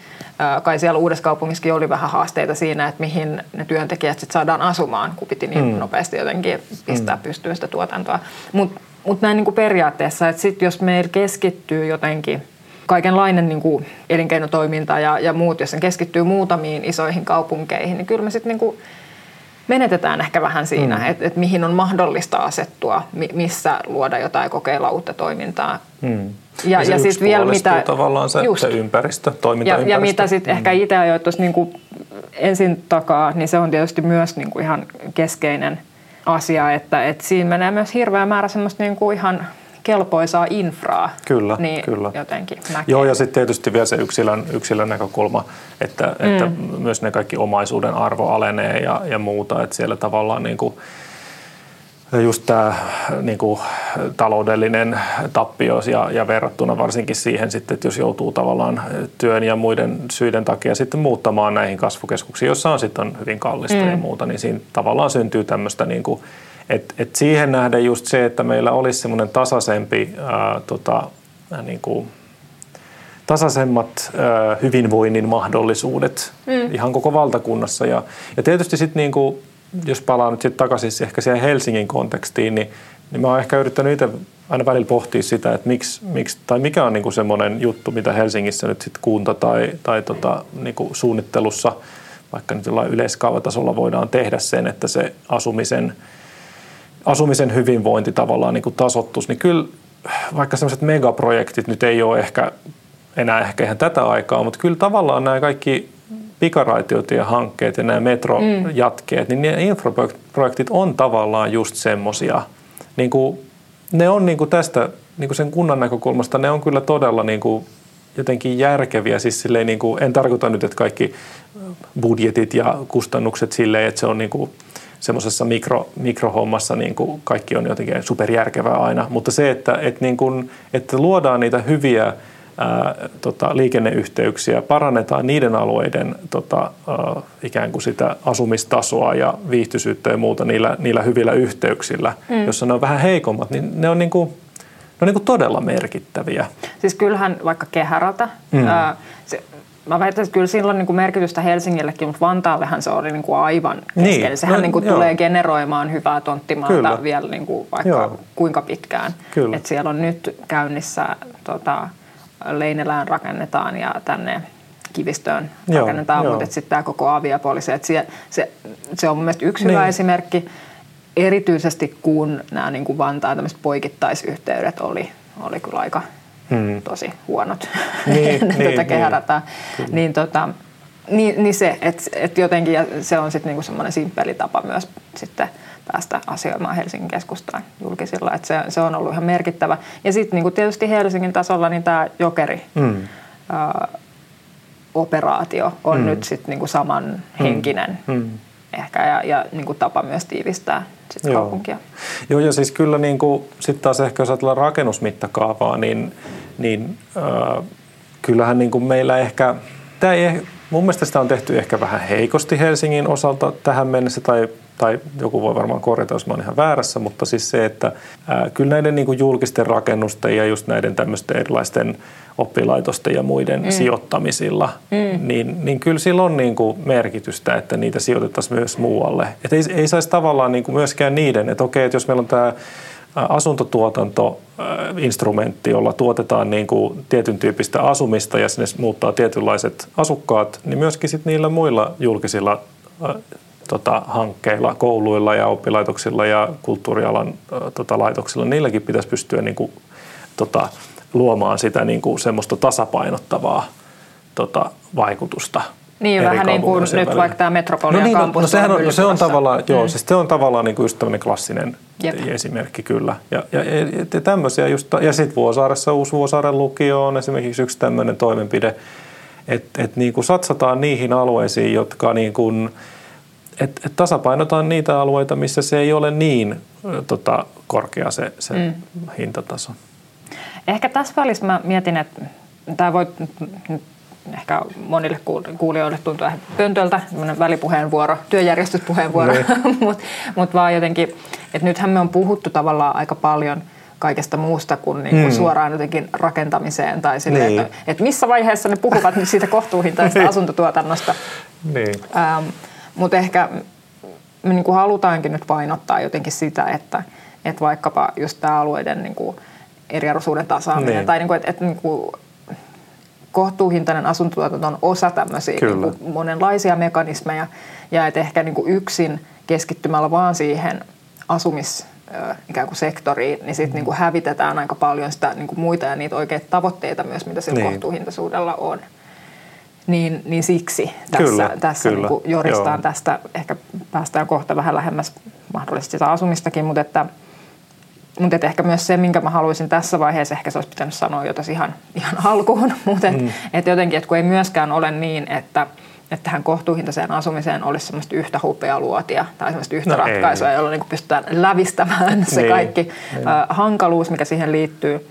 kai siellä uudessa kaupungissakin oli vähän haasteita siinä, että mihin ne työntekijät sit saadaan asumaan, kun piti niin mm. nopeasti jotenkin pistää mm. pystyyn sitä tuotantoa. Mutta mut näin niin kuin periaatteessa, että sit jos meillä keskittyy jotenkin kaikenlainen niin kuin elinkeinotoiminta ja, ja muut, jos sen keskittyy muutamiin isoihin kaupunkeihin, niin kyllä me sitten niin menetetään ehkä vähän siinä, mm. että et mihin on mahdollista asettua, missä luoda jotain kokeilla uutta toimintaa. Mm. Ja, ja, ja sitten vielä mitä... tavallaan se, just, se ympäristö, toimintaympäristö. Ja, ja mitä sitten mm. ehkä itse ajoit niin ensin takaa, niin se on tietysti myös niin kuin ihan keskeinen asia, että, että siinä menee myös hirveä määrä semmoista niin kuin ihan kelpoisaa infraa. Kyllä, niin kyllä. jotenkin näkee. Joo, ja sitten tietysti vielä se yksilön, yksilön näkökulma, että, mm. että myös ne kaikki omaisuuden arvo alenee ja, ja muuta, että siellä tavallaan niin kuin, just tämä niin kuin, taloudellinen tappio ja, ja verrattuna varsinkin siihen sitten, että jos joutuu tavallaan työn ja muiden syiden takia sitten muuttamaan näihin kasvukeskuksiin, jossa on sitten hyvin kallista mm. ja muuta, niin siinä tavallaan syntyy tämmöistä niin kuin, et, et siihen nähden just se, että meillä olisi semmoinen tasaisempi, ää, tota, niin kuin, tasaisemmat ää, hyvinvoinnin mahdollisuudet mm. ihan koko valtakunnassa. Ja, ja tietysti sitten niin kuin, jos palaan nyt sitten takaisin ehkä siihen Helsingin kontekstiin, niin, niin mä oon ehkä yrittänyt itse aina välillä pohtia sitä, että miksi, miksi tai mikä on niinku semmoinen juttu, mitä Helsingissä nyt sitten kunta tai, tai tota, niinku suunnittelussa, vaikka nyt jollain yleiskaavatasolla voidaan tehdä sen, että se asumisen, asumisen hyvinvointi tavallaan niinku tasottus, niin kyllä vaikka semmoiset megaprojektit nyt ei ole ehkä enää ehkä ihan tätä aikaa, mutta kyllä tavallaan nämä kaikki pikaraitiotiehankkeet ja nämä metrojatkeet, mm. niin ne infraprojektit on tavallaan just semmoisia. Niin ne on niin kuin tästä niin kuin sen kunnan näkökulmasta, ne on kyllä todella niin kuin jotenkin järkeviä. Siis silleen niin kuin, en tarkoita nyt, että kaikki budjetit ja kustannukset silleen, että se on niin kuin semmoisessa mikro, mikrohommassa niin kuin kaikki on jotenkin superjärkevää aina. Mutta se, että, että, niin kuin, että luodaan niitä hyviä ää, tota, liikenneyhteyksiä, parannetaan niiden alueiden tota, ää, ikään kuin sitä asumistasoa ja viihtyisyyttä ja muuta niillä, niillä hyvillä yhteyksillä, mm. jossa ne on vähän heikommat, niin ne on, niin kuin, ne on niin kuin todella merkittäviä. Siis kyllähän vaikka kehärata, mm. ää, se, Mä väitän, että kyllä sillä on niin kuin merkitystä Helsingillekin, mutta Vantaallehan se oli niin kuin aivan keskeinen. Niin. Sehän no, niin kuin tulee generoimaan hyvää tonttimaata kyllä. vielä niin kuin vaikka joo. kuinka pitkään. Kyllä. Et siellä on nyt käynnissä tota, Leinelään rakennetaan ja tänne Kivistöön joo, rakennetaan, joo. mutta sitten tämä koko aviapolisi, että se, se, se on mun mielestä yksi niin. hyvä esimerkki, erityisesti kun nämä niin kuin Vantaan tämmöiset poikittaisyhteydet oli, oli kyllä aika hmm. tosi huonot niin, tätä niin, kehärataa. Niin, niin, tota, niin, niin se, että et jotenkin ja se on sitten niinku semmoinen simppeli tapa myös sitten päästä asioimaan Helsingin keskustaan julkisilla. Että se, se on ollut ihan merkittävä. Ja sitten niinku tietysti Helsingin tasolla niin tämä jokeri mm. ää, operaatio on mm. nyt sitten niinku samanhenkinen mm. mm. ehkä ja, ja niinku tapa myös tiivistää sit Joo. kaupunkia. Joo ja siis kyllä niinku, sitten taas ehkä jos ajatellaan rakennusmittakaavaa, niin, niin äh, kyllähän niinku meillä ehkä, tämä ei, mun mielestä sitä on tehty ehkä vähän heikosti Helsingin osalta tähän mennessä tai tai joku voi varmaan korjata, jos mä oon ihan väärässä, mutta siis se, että ää, kyllä näiden niin kuin julkisten rakennusten ja just näiden tämmöisten erilaisten oppilaitosten ja muiden mm. sijoittamisilla, mm. niin, niin kyllä sillä on niin kuin merkitystä, että niitä sijoitettaisiin myös muualle. Että ei, ei saisi tavallaan niin kuin myöskään niiden, että okei, että jos meillä on tämä asuntotuotantoinstrumentti, jolla tuotetaan niin kuin tietyn tyyppistä asumista ja sinne muuttaa tietynlaiset asukkaat, niin myöskin sit niillä muilla julkisilla tota, hankkeilla, kouluilla ja oppilaitoksilla ja kulttuurialan tota, laitoksilla, niilläkin pitäisi pystyä niin kuin, tota, luomaan sitä niin kuin, semmoista tasapainottavaa tota, vaikutusta. Niin, vähän niin kuin nyt välillä. vaikka tämä Metropolian no niin, no, no, sehän on, no se on tavallaan, joo, mm. siis se on tavallaan niin kuin just tämmöinen klassinen Jep. esimerkki kyllä. Ja, ja, ja, ja tämmöisiä just, ja sitten Vuosaaressa uusi Vuosaaren lukio on esimerkiksi yksi tämmöinen toimenpide, että et niin kuin satsataan niihin alueisiin, jotka niin kuin, et, et tasapainotaan niitä alueita, missä se ei ole niin tota, korkea se, se mm. hintataso. Ehkä tässä välissä mä mietin, että tämä voi ehkä monille kuulijoille tuntua pöntöltä, välipuheenvuoro, työjärjestyspuheenvuoro, niin. mutta mut vaan jotenkin, että nythän me on puhuttu tavallaan aika paljon kaikesta muusta kuin, niin kuin mm. suoraan jotenkin rakentamiseen tai silleen, niin. että, että missä vaiheessa ne puhuvat nyt siitä kohtuuhintaista niin. asuntotuotannosta. Niin. Ähm, mutta ehkä me niin kuin halutaankin nyt painottaa jotenkin sitä, että, että vaikkapa just tämä alueiden niin kuin eriarvoisuuden tasaaminen niin. tai niin kuin, että, että niin kuin kohtuuhintainen asuntotuotanto on osa tämmöisiä niin kuin monenlaisia mekanismeja ja että ehkä niin kuin yksin keskittymällä vaan siihen asumis ikään kuin sektoriin, niin sitten niin kuin hävitetään aika paljon sitä niin kuin muita ja niitä oikeita tavoitteita myös, mitä sillä niin. kohtuuhintaisuudella on niin, niin siksi tässä, kyllä, tässä kyllä. Niin joristaan Joo. tästä. Ehkä päästään kohta vähän lähemmäs mahdollisesti sitä asumistakin, mutta että, mutta ehkä myös se, minkä mä haluaisin tässä vaiheessa, ehkä se olisi pitänyt sanoa jo ihan, ihan alkuun, mutta että, mm. että jotenkin, että kun ei myöskään ole niin, että, että tähän kohtuuhintaiseen asumiseen olisi semmoista yhtä luotia tai semmoista yhtä no ratkaisua, ei. jolla niin pystytään lävistämään se niin, kaikki niin. hankaluus, mikä siihen liittyy,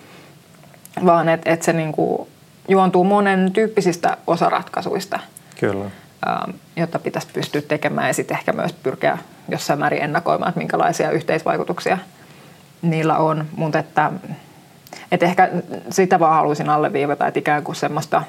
vaan että, että se niin kuin juontuu monen tyyppisistä osaratkaisuista. Kyllä. Jotta pitäisi pystyä tekemään ja sitten ehkä myös pyrkiä jossain määrin ennakoimaan, että minkälaisia yhteisvaikutuksia niillä on. Mutta että, että ehkä sitä vaan haluaisin alleviivata, että ikään kuin semmoista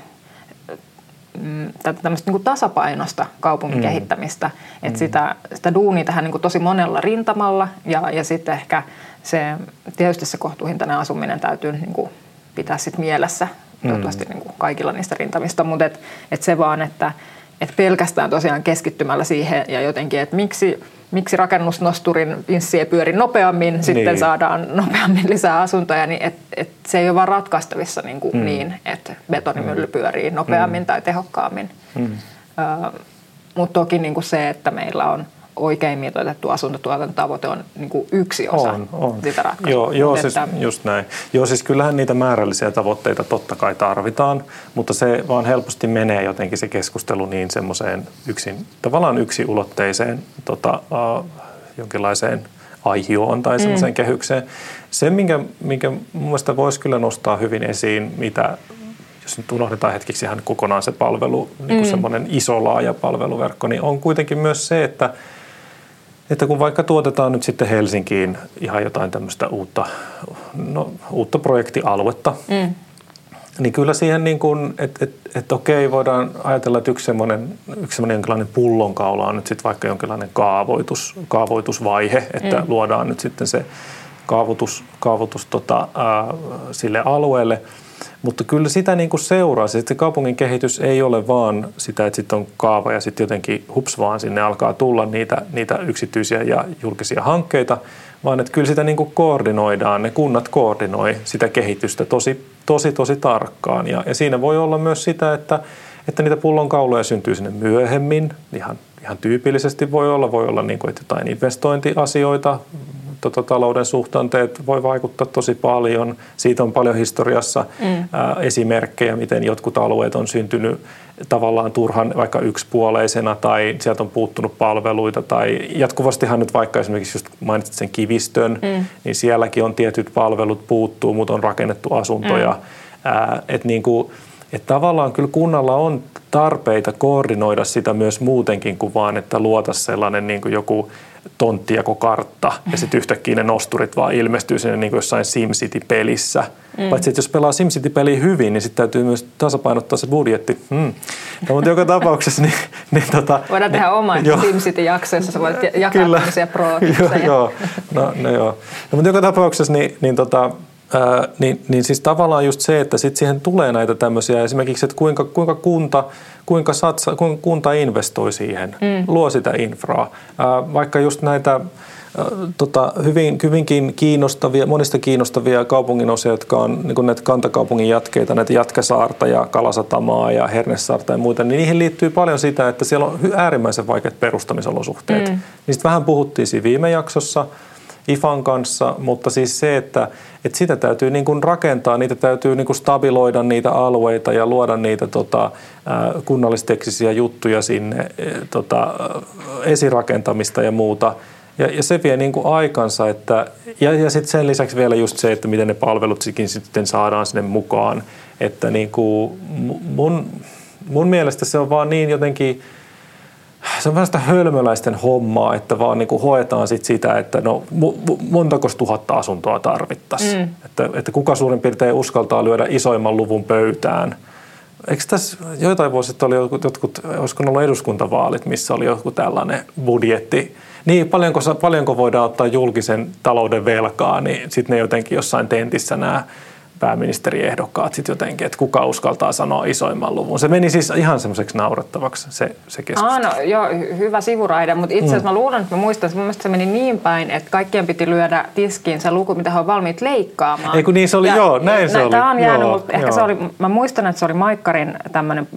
mm, tämmöistä niin tasapainosta kaupungin mm. kehittämistä. Että mm. sitä, sitä duunia tähän niin kuin tosi monella rintamalla ja, ja sitten ehkä se, tietysti se kohtuuhintainen asuminen täytyy niin kuin pitää sit mielessä toivottavasti mm. niin kuin kaikilla niistä rintamista, mutta et, et se vaan, että et pelkästään tosiaan keskittymällä siihen ja jotenkin, että miksi, miksi rakennusnosturin pinssi ei pyöri nopeammin, niin. sitten saadaan nopeammin lisää asuntoja, niin et, et se ei ole vaan ratkaistavissa niin, kuin mm. niin että betonimylly mm. pyörii nopeammin mm. tai tehokkaammin. Mm. Mutta toki niin kuin se, että meillä on – oikein mitoitettu asuntotuotantotavoite on niin kuin yksi osa on, on. sitä ratkaisua. Joo, joo siis, just näin. Joo, siis kyllähän niitä määrällisiä tavoitteita totta kai tarvitaan, mutta se vaan helposti menee jotenkin se keskustelu niin semmoiseen yksin, tavallaan yksiulotteiseen tota, uh, jonkinlaiseen aihioon tai semmoiseen mm. kehykseen. Se, minkä, minkä mun mielestä voisi kyllä nostaa hyvin esiin, mitä jos nyt unohdetaan hetkiksi ihan kokonaan se palvelu, niin kuin mm. semmoinen iso laaja palveluverkko, niin on kuitenkin myös se, että että kun vaikka tuotetaan nyt sitten Helsinkiin ihan jotain tämmöistä uutta, no, uutta projektialuetta, mm. niin kyllä siihen niin kuin, että et, et okei, voidaan ajatella, että yksi semmoinen, yksi semmoinen jonkinlainen pullonkaula on nyt sitten vaikka jonkinlainen kaavoitus, kaavoitusvaihe, että mm. luodaan nyt sitten se kaavoitus, kaavoitus tota, ää, sille alueelle – mutta kyllä sitä niin kuin seuraa. Siis se kaupungin kehitys ei ole vaan sitä, että sitten on kaava ja sitten jotenkin hups vaan sinne alkaa tulla niitä, niitä yksityisiä ja julkisia hankkeita, vaan että kyllä sitä niin kuin koordinoidaan, ne kunnat koordinoi sitä kehitystä tosi, tosi, tosi tarkkaan. Ja, ja siinä voi olla myös sitä, että, että niitä pullonkauloja syntyy sinne myöhemmin, ihan, ihan tyypillisesti voi olla, voi olla niin kuin, että jotain investointiasioita, tota, talouden suhtanteet voi vaikuttaa tosi paljon. Siitä on paljon historiassa mm. ää, esimerkkejä, miten jotkut alueet on syntynyt tavallaan turhan vaikka yksipuoleisena tai sieltä on puuttunut palveluita tai jatkuvastihan nyt vaikka esimerkiksi just mainitsit sen kivistön, mm. niin sielläkin on tietyt palvelut puuttuu, mutta on rakennettu asuntoja. Mm. Ää, et niin kuin, et tavallaan kyllä kunnalla on tarpeita koordinoida sitä myös muutenkin kuin vaan, että luota sellainen niin kuin joku kartta ja sitten yhtäkkiä ne nosturit vaan ilmestyy sinne niin kuin jossain SimCity-pelissä. Mm. Paitsi, että jos pelaa SimCity-peliä hyvin, niin sitten täytyy myös tasapainottaa se budjetti. Mm. No, mutta joka tapauksessa... Niin, niin, tota, Voidaan niin, tehdä oma SimCity-jakso, jossa sä voit jakaa kyllä, tämmöisiä pro joo, joo. No, no, joo. No, mutta joka tapauksessa niin, niin tota, Ää, niin, niin siis tavallaan just se, että sit siihen tulee näitä tämmöisiä esimerkiksi, että kuinka, kuinka kunta, kuinka, satsa, kuinka kunta investoi siihen, mm. luo sitä infraa. Vaikka just näitä tota, hyvin, hyvinkin kiinnostavia, monista kiinnostavia kaupunginosia, jotka on niin näitä kantakaupungin jatkeita, näitä Jatkesaarta ja Kalasatamaa ja Hernesaarta ja muita, niin niihin liittyy paljon sitä, että siellä on äärimmäisen vaikeat perustamisolosuhteet. Mm. Niistä vähän puhuttiin siinä viime jaksossa – IFAN kanssa, mutta siis se, että, että sitä täytyy niin kuin rakentaa, niitä täytyy niin kuin stabiloida niitä alueita ja luoda niitä tota, kunnallisteksisiä juttuja sinne, tota, esirakentamista ja muuta. Ja, ja se vie niin kuin aikansa, että, ja, ja sitten sen lisäksi vielä just se, että miten ne palvelut sitten saadaan sinne mukaan. Että niin kuin mun, mun mielestä se on vaan niin jotenkin – se on vähän sitä hölmöläisten hommaa, että vaan niin kuin hoetaan sit sitä, että no montako tuhatta asuntoa tarvittaisiin. Mm. Että, että kuka suurin piirtein uskaltaa lyödä isoimman luvun pöytään. Eikö tässä joitain vuosia sitten oli jotkut, jotkut olisiko ollut eduskuntavaalit, missä oli joku tällainen budjetti, niin, paljonko, paljonko voidaan ottaa julkisen talouden velkaa, niin sitten ne jotenkin jossain tentissä nämä pääministeriehdokkaat sitten jotenkin, että kuka uskaltaa sanoa isoimman luvun. Se meni siis ihan semmoiseksi naurettavaksi se, se keskustelu. Aa, no, joo, hyvä sivuraide, mutta itse asiassa mm. mä luulen, että mä muistan, että mun se meni niin päin, että kaikkien piti lyödä tiskiin se luku, mitä he on valmiit leikkaamaan. Ei kun niin se oli, ja, joo, näin se oli. Tämä on jäänyt, joo, mutta joo. ehkä se oli, mä muistan, että se oli Maikkarin tämmöinen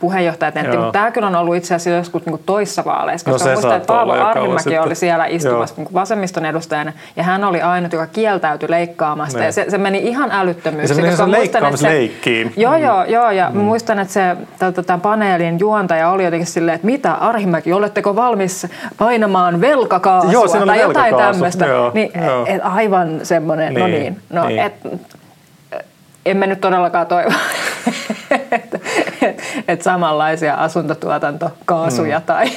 puheenjohtajatentti, mutta tämä kyllä on ollut itse asiassa joskus niin toissa vaaleissa, koska no, muistan, että Paavo Arhimäki oli siellä istumassa niin vasemmiston edustajana, ja hän oli ainut, joka kieltäytyi leikkaamasta, ne. ja se, se meni ihan älyttömästi älyttömyyksiä. Ja se meni leikkaamisleikkiin. Joo, joo, joo, ja mm. muistan, että se tämän paneelin juontaja oli jotenkin silleen, että mitä Arhimäki, oletteko valmis painamaan velkakaasua joo, tai jotain tämmöistä. Joo, niin, joo. Et, aivan semmoinen, no niin, no niin. no niin. Et, emme nyt todellakaan toivo, että, että et samanlaisia asuntotuotantokaasuja mm. tai,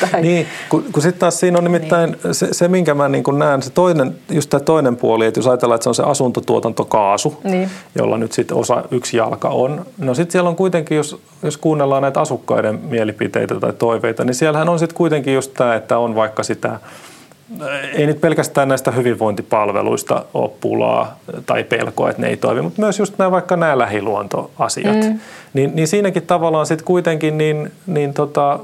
tai... Niin, kun, kun sitten taas siinä on nimittäin niin. se, se, minkä mä niin näen, se toinen, just tämä toinen puoli, että jos ajatellaan, että se on se asuntotuotantokaasu, niin. jolla nyt sitten osa yksi jalka on, no sitten siellä on kuitenkin, jos, jos kuunnellaan näitä asukkaiden mielipiteitä tai toiveita, niin siellähän on sitten kuitenkin just tämä, että on vaikka sitä ei nyt pelkästään näistä hyvinvointipalveluista ole pulaa tai pelkoa, että ne ei toimi, mutta myös just nämä vaikka nämä lähiluontoasiat. Mm. Niin, niin siinäkin tavallaan sitten kuitenkin niin, niin tota,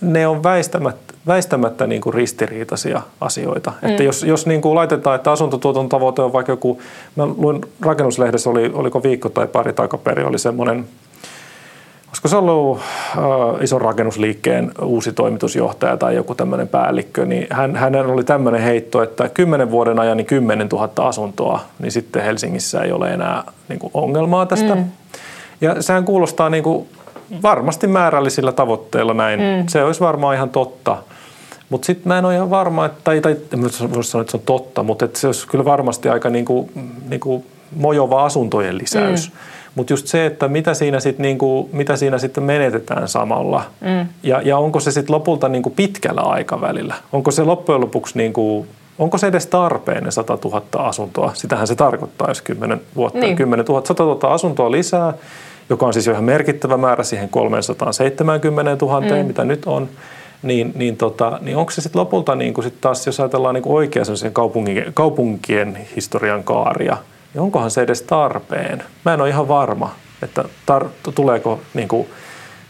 ne on väistämättä, väistämättä niin kuin ristiriitaisia asioita. Mm. Että jos, jos niin kuin laitetaan, että asuntotuoton tavoite on vaikka joku, mä luin rakennuslehdessä, oli, oliko viikko tai pari takaperi, oli semmoinen – olisiko se ollut äh, ison rakennusliikkeen uusi toimitusjohtaja tai joku tämmöinen päällikkö, niin hän, hänellä oli tämmöinen heitto, että kymmenen vuoden ajan niin 10 000 asuntoa, niin sitten Helsingissä ei ole enää niin kuin ongelmaa tästä. Mm. Ja sehän kuulostaa niin kuin varmasti määrällisillä tavoitteilla näin. Mm. Se olisi varmaan ihan totta. Mutta sitten mä en ole ihan varma, että, tai, tai en voisi sanoa, että se on totta, mutta se olisi kyllä varmasti aika niin kuin, niin kuin mojova asuntojen lisäys. Mm. Mutta just se, että mitä siinä, sit niinku, mitä siinä sitten menetetään samalla mm. ja, ja onko se sitten lopulta niinku pitkällä aikavälillä. Onko se loppujen lopuksi, niinku, onko se edes tarpeen ne 100 000 asuntoa. Sitähän se tarkoittaa, jos 10 vuotta, niin. 10 000, 100 000 asuntoa lisää, joka on siis jo ihan merkittävä määrä siihen 370 000, mm. mitä nyt on niin, niin, tota, niin onko se sitten lopulta niin sit taas, jos ajatellaan niin oikea kaupunkien, kaupunkien historian kaaria, niin onkohan se edes tarpeen? Mä en ole ihan varma, että tar- tuleeko niin kuin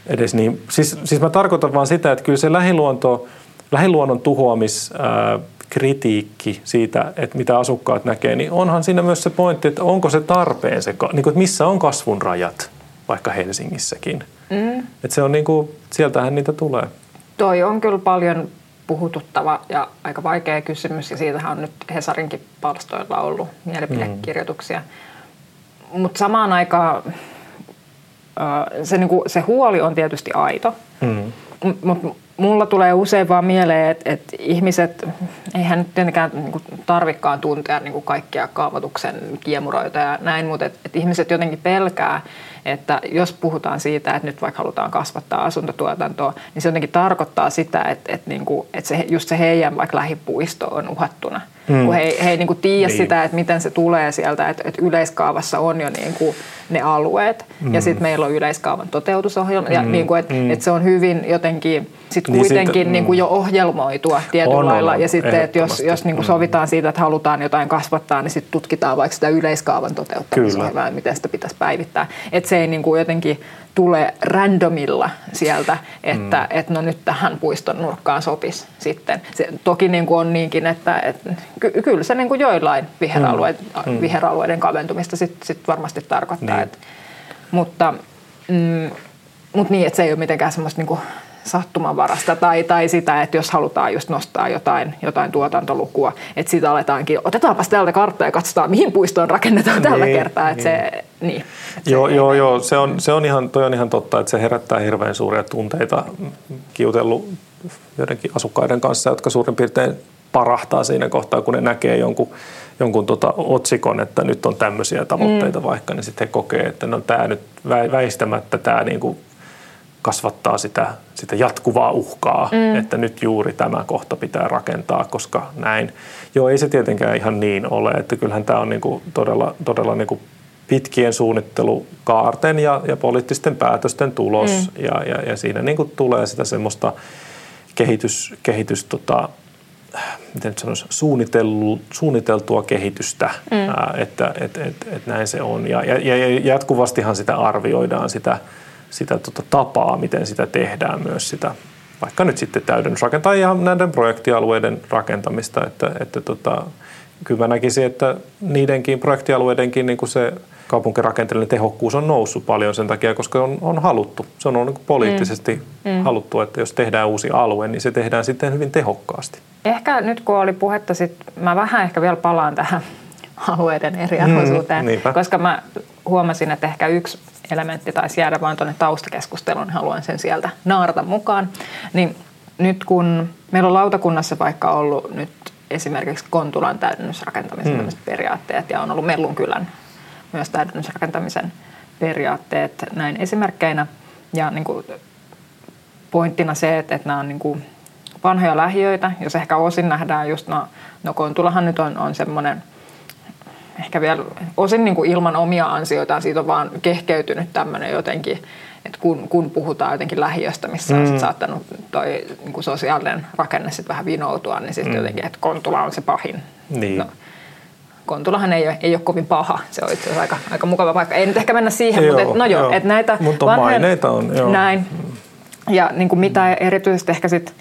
edes niin. Siis, siis mä tarkoitan vaan sitä, että kyllä se lähiluonto, lähiluonnon tuhoamis, ää, kritiikki siitä, että mitä asukkaat näkee, niin onhan siinä myös se pointti, että onko se tarpeen, se, niin kuin, että missä on kasvun rajat, vaikka Helsingissäkin. Mm. Että se on niin kuin, sieltähän niitä tulee. Toi on kyllä paljon puhututtava ja aika vaikea kysymys ja siitähän on nyt Hesarinkin palstoilla ollut mielipidekirjoituksia. Mm. Mutta samaan aikaan se, niinku, se huoli on tietysti aito, mm. mutta mulla tulee usein vaan mieleen, että, että ihmiset, eihän nyt tietenkään niin tarvikkaan tuntea niin kaikkia kaavoituksen kiemuroita ja näin, mutta että, että ihmiset jotenkin pelkää, että jos puhutaan siitä, että nyt vaikka halutaan kasvattaa asuntotuotantoa, niin se jotenkin tarkoittaa sitä, että, että, niin kuin, että se, just se heidän vaikka lähipuisto on uhattuna. Mm. Kun he, he ei niin kuin tiedä niin. sitä, että miten se tulee sieltä, että, että yleiskaavassa on jo niin kuin ne alueet mm. ja sitten meillä on yleiskaavan toteutusohjelma mm. ja niin kuin, että, mm. että se on hyvin jotenkin sit niin kuitenkin sit, niin kuin jo ohjelmoitua tietyllä on, lailla. On, ja sitten, että jos, jos niin kuin sovitaan siitä, että halutaan jotain kasvattaa, niin sitten tutkitaan vaikka sitä yleiskaavan toteuttamisohjelmaa, miten sitä pitäisi päivittää. Että se ei niin kuin jotenkin tule randomilla sieltä, että mm. et no nyt tähän puiston nurkkaan sopisi sitten. Se, toki niin kuin on niinkin, että et, ky- kyllä se niin kuin joillain viheralueiden, mm. viheralueiden kaventumista sitten sit varmasti tarkoittaa. Niin. Et, mutta, mm, mutta niin, että se ei ole mitenkään semmoista niin kuin sattumanvarasta tai, tai sitä, että jos halutaan just nostaa jotain, jotain tuotantolukua, että siitä aletaankin, otetaanpas täältä kartta ja katsotaan, mihin puistoon rakennetaan tällä niin, kertaa. Että niin. Se, niin, että joo, se, joo, joo, se on, se on ihan, toi on ihan totta, että se herättää hirveän suuria tunteita kiutellut joidenkin asukkaiden kanssa, jotka suurin piirtein parahtaa siinä kohtaa, kun ne näkee jonkun, jonkun tota otsikon, että nyt on tämmöisiä tavoitteita mm. vaikka, niin sitten he kokee, että no tämä nyt väistämättä tämä niinku kasvattaa sitä, sitä jatkuvaa uhkaa, mm. että nyt juuri tämä kohta pitää rakentaa, koska näin. Joo, ei se tietenkään ihan niin ole, että kyllähän tämä on niinku todella, todella niinku pitkien suunnittelukaarten ja, ja poliittisten päätösten tulos mm. ja, ja, ja siinä niinku tulee sitä semmoista kehitys, kehitys tota, miten sanoisi, suunniteltua kehitystä, mm. ää, että et, et, et näin se on. Ja, ja, ja jatkuvastihan sitä arvioidaan, sitä – sitä tota tapaa, miten sitä tehdään myös sitä, vaikka nyt sitten täydennysrakentaa ja näiden projektialueiden rakentamista, että, että tota, kyllä mä näkisin, että niidenkin projektialueidenkin niin kuin se kaupunkirakenteellinen tehokkuus on noussut paljon sen takia, koska on, on haluttu. Se on niin poliittisesti mm. Mm. haluttu, että jos tehdään uusi alue, niin se tehdään sitten hyvin tehokkaasti. Ehkä nyt kun oli puhetta, sit mä vähän ehkä vielä palaan tähän alueiden eriarvoisuuteen, mm, koska mä huomasin, että ehkä yksi elementti taisi jäädä vain tuonne taustakeskusteluun, niin haluan sen sieltä naarata mukaan. Niin nyt kun meillä on lautakunnassa vaikka ollut nyt esimerkiksi Kontulan täydennysrakentamisen hmm. periaatteet ja on ollut Mellunkylän myös täydennysrakentamisen periaatteet näin esimerkkeinä, ja niin kuin pointtina se, että, että nämä on niin kuin vanhoja lähiöitä, jos ehkä osin nähdään just, no, no Kontulahan nyt on, on semmoinen ehkä vielä osin niin kuin ilman omia ansioitaan, siitä on vaan kehkeytynyt tämmöinen jotenkin, että kun, kun puhutaan jotenkin lähiöstä, missä mm. on sit saattanut toi niin kuin sosiaalinen rakenne sit vähän vinoutua, niin sitten mm. jotenkin, että Kontula on se pahin. Niin. No, Kontulahan ei ole, ei ole kovin paha. Se on itse asiassa aika, aika mukava paikka. Ei nyt ehkä mennä siihen, Joo, mutta et, no joo, joo. että näitä Mutta maineita on, joo. Näin. Ja niin kuin mitä erityisesti ehkä sit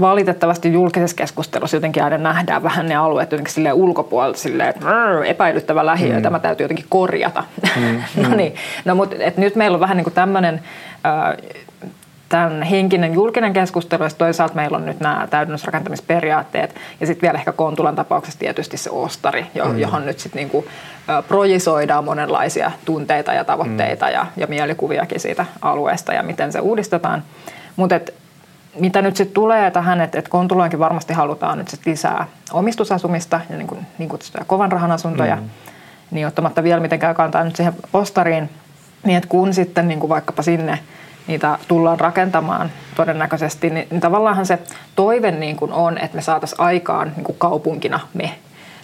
valitettavasti julkisessa keskustelussa jotenkin aina nähdään vähän ne alueet jotenkin silleen ulkopuolelta silleen, että "Rrr, epäilyttävä lähiö, mm. tämä täytyy jotenkin korjata. Mm. no niin, no mutta et nyt meillä on vähän niin kuin tämmöinen tämän henkinen julkinen keskustelu, ja toisaalta meillä on nyt nämä täydennysrakentamisperiaatteet, ja sitten vielä ehkä Kontulan tapauksessa tietysti se ostari, mm. johon nyt sitten niinku, projisoidaan monenlaisia tunteita ja tavoitteita mm. ja, ja mielikuviakin siitä alueesta ja miten se uudistetaan. Mutta mitä nyt sitten tulee tähän, että et Kontulaankin varmasti halutaan nyt sit lisää omistusasumista ja niin, kuin, niin kutsuttuja kovan rahan asuntoja, mm. niin ottamatta vielä mitenkään kantaa nyt siihen ostariin, niin että kun sitten niin kuin vaikkapa sinne niitä tullaan rakentamaan todennäköisesti, niin, niin tavallaanhan se toive niin kuin on, että me saataisiin aikaan niin kuin kaupunkina me,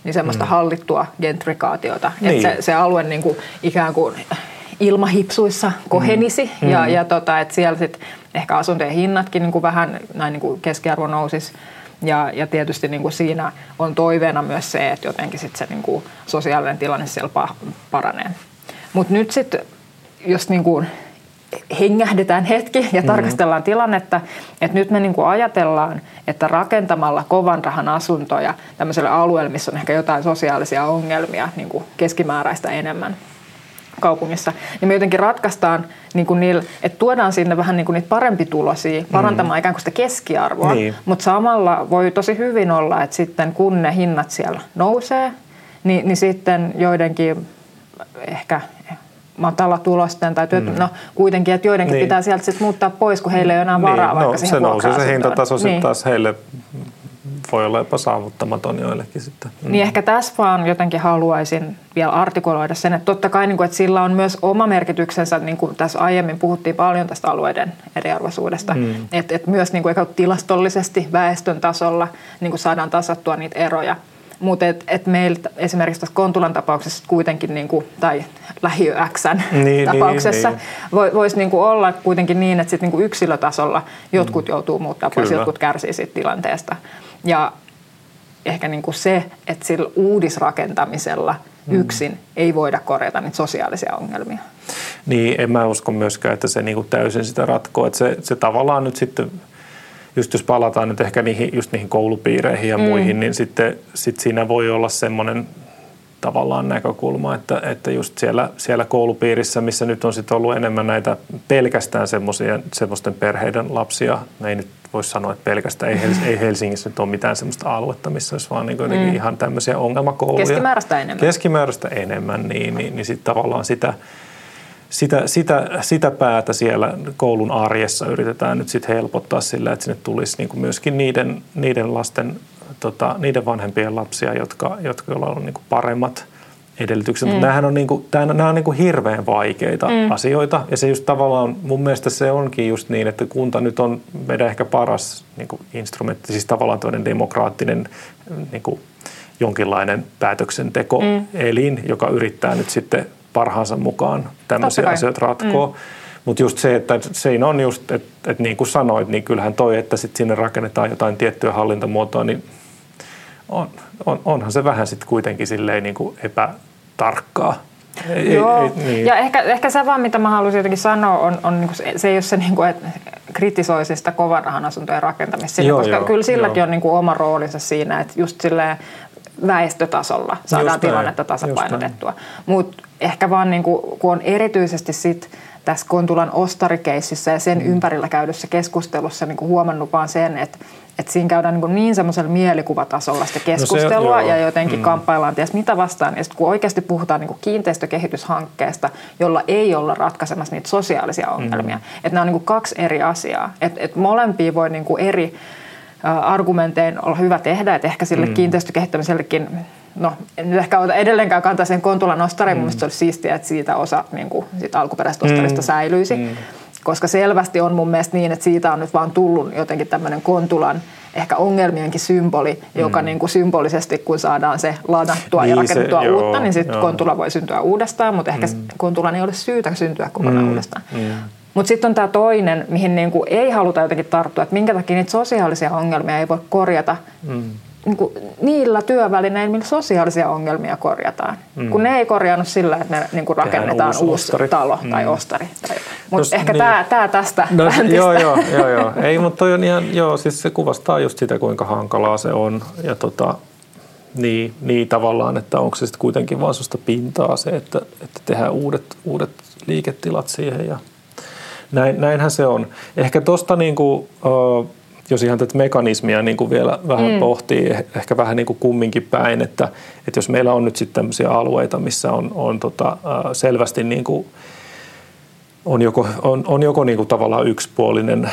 niin semmoista mm. hallittua gentrikaatiota, Niin. että se, se alue niin kuin ikään kuin ilmahipsuissa kohenisi mm. ja, ja tota, että siellä sit ehkä asuntojen hinnatkin niin kuin vähän näin niin kuin keskiarvo nousisi. Ja, ja tietysti niin kuin siinä on toiveena myös se, että jotenkin sit se niin kuin sosiaalinen tilanne siellä pa- paranee. Mutta nyt sitten, jos niin kuin hengähdetään hetki ja tarkastellaan tilannetta, että nyt me niin kuin ajatellaan, että rakentamalla kovan rahan asuntoja tämmöiselle alueelle, missä on ehkä jotain sosiaalisia ongelmia niin kuin keskimääräistä enemmän kaupungissa, niin me jotenkin ratkaistaan, niin kuin niillä, että tuodaan sinne vähän niin kuin niitä parempituloisia, parantamaan mm. ikään kuin sitä keskiarvoa, Niin. mutta samalla voi tosi hyvin olla, että sitten kun ne hinnat siellä nousee, niin, niin sitten joidenkin ehkä matalatulosten tai työttömien, mm. no kuitenkin, että joidenkin Niin. pitää sieltä sitten muuttaa pois, kun heillä ei ole enää varaa niin, vaikka no, siihen se nousee se hintataso sitten niin. taas heille voi olla jopa saavuttamaton joillekin sitten. Mm. Niin ehkä tässä vaan jotenkin haluaisin vielä artikuloida sen, että totta kai niin kuin, että sillä on myös oma merkityksensä, niin kuin tässä aiemmin puhuttiin paljon tästä alueiden eriarvoisuudesta, mm. että, että myös niin kuin tilastollisesti väestön tasolla niin kuin saadaan tasattua niitä eroja. Mutta et, et meiltä esimerkiksi tässä Kontulan tapauksessa kuitenkin, niin kuin, tai lähiö Xn Niin, tapauksessa, niin, voi, voisi niin kuin olla kuitenkin niin, että sit niin kuin yksilötasolla jotkut joutuu muuttaa pois, Kyllä. jotkut kärsii siitä tilanteesta. Ja ehkä niin kuin se, että sillä uudisrakentamisella yksin ei voida korjata niitä sosiaalisia ongelmia. Niin, en mä usko myöskään, että se niinku täysin sitä ratkoo. Että se, se tavallaan nyt sitten, just jos palataan nyt ehkä niihin, just niihin koulupiireihin ja mm. muihin, niin sitten sit siinä voi olla semmoinen tavallaan näkökulma, että, että just siellä, siellä koulupiirissä, missä nyt on sitten ollut enemmän näitä pelkästään semmoisten perheiden lapsia, me ei nyt voi sanoa, että pelkästään ei, Hels- ei Helsingissä nyt ole mitään semmoista aluetta, missä olisi vaan niin mm. ihan tämmöisiä ongelmakouluja. Keskimääräistä enemmän. Keskimääräistä enemmän, niin, niin, niin sitten tavallaan sitä, sitä, sitä, sitä päätä siellä koulun arjessa yritetään nyt sitten helpottaa sillä, että sinne tulisi niin kuin myöskin niiden, niiden lasten, tota, niiden vanhempien lapsia, jotka, jotka joilla on niin kuin paremmat edellytykset. Mm. Nämähän on, niin kuin, nämä on niin kuin hirveän vaikeita mm. asioita ja se just tavallaan, mun mielestä se onkin just niin, että kunta nyt on meidän ehkä paras niin kuin instrumentti, siis tavallaan tämmöinen demokraattinen niin kuin jonkinlainen päätöksentekoelin, mm. joka yrittää nyt sitten parhaansa mukaan tämmöisiä asioita ratkoa. Mm. Mutta just se, että siinä on just, että, että niin kuin sanoit, niin kyllähän toi, että sit sinne rakennetaan jotain tiettyä hallintamuotoa, niin on, on, onhan se vähän sitten kuitenkin silleen niin kuin epätarkkaa. Ei- Joo, ei- niin. ja ehkä, ehkä se vaan, mitä mä haluaisin jotenkin sanoa, on, on niinku se, se ei ole se, niinku, että kritisoisin sitä kovan rahan asuntojen rakentamista, Joo, koska joo, kyllä silläkin joo. on niinku oma roolinsa siinä, että just silleen väestötasolla saadaan Just tilannetta tasapainotettua. Mutta ehkä vaan, niinku, kun on erityisesti sit tässä Kontulan ostarikeississä ja sen mm. ympärillä käydyssä keskustelussa niinku huomannut vaan sen, että että siinä käydään niin, niin semmoisella mielikuvatasolla sitä keskustelua joo. ja jotenkin Mm. kamppaillaan ties mitä vastaan. Ja sitten kun oikeasti puhutaan niin kiinteistökehityshankkeesta, jolla ei olla ratkaisemassa niitä sosiaalisia ongelmia, mm. että nämä on niin kuin kaksi eri asiaa. Että et molempia voi niin kuin eri argumentein olla hyvä tehdä, että ehkä sille mm. kiinteistökehittämisellekin No, en nyt ehkä ota edelleenkään kantaa sen Kontulan ostariin, mm. mun se olisi siistiä, että siitä osa niin kuin, siitä alkuperäisestä ostarista mm. säilyisi. Mm. koska selvästi on mun mielestä niin, että siitä on nyt vaan tullut jotenkin tämmöinen Kontulan ehkä ongelmienkin symboli, joka mm. niin kuin symbolisesti, kun saadaan se ladattua niin, ja rakennettua se, uutta, joo, niin sitten Kontula voi syntyä uudestaan, mutta ehkä mm. Kontulan ei ole syytä syntyä kokonaan mm. uudestaan. Mm. Mutta sitten on tämä toinen, mihin niinku ei haluta jotenkin tarttua, että minkä takia niitä sosiaalisia ongelmia ei voi korjata mm. niinku niillä työvälineillä, millä sosiaalisia ongelmia korjataan. Mm. Kun ne ei korjannut sillä, että me niinku rakennetaan uusi, uusi ostari. talo mm. tai ostari. Mutta ehkä niin. tämä, tämä tästä no, joo, joo, joo, joo. Ei, mutta toi on ihan, joo, siis se kuvastaa just sitä, kuinka hankalaa se on. Ja tota, niin, niin tavallaan, että onko se sitten kuitenkin vaan pintaa se, että, että tehdään uudet, uudet liiketilat siihen ja – näin, näinhän se on. Ehkä tuosta niin kuin, jos ihan tätä mekanismia niin kuin vielä vähän mm. pohtii, eh, ehkä vähän niin kuin kumminkin päin, että, että jos meillä on nyt sitten tämmöisiä alueita, missä on, on tota, selvästi niin kuin, on joko, on, on joko niin kuin tavallaan yksipuolinen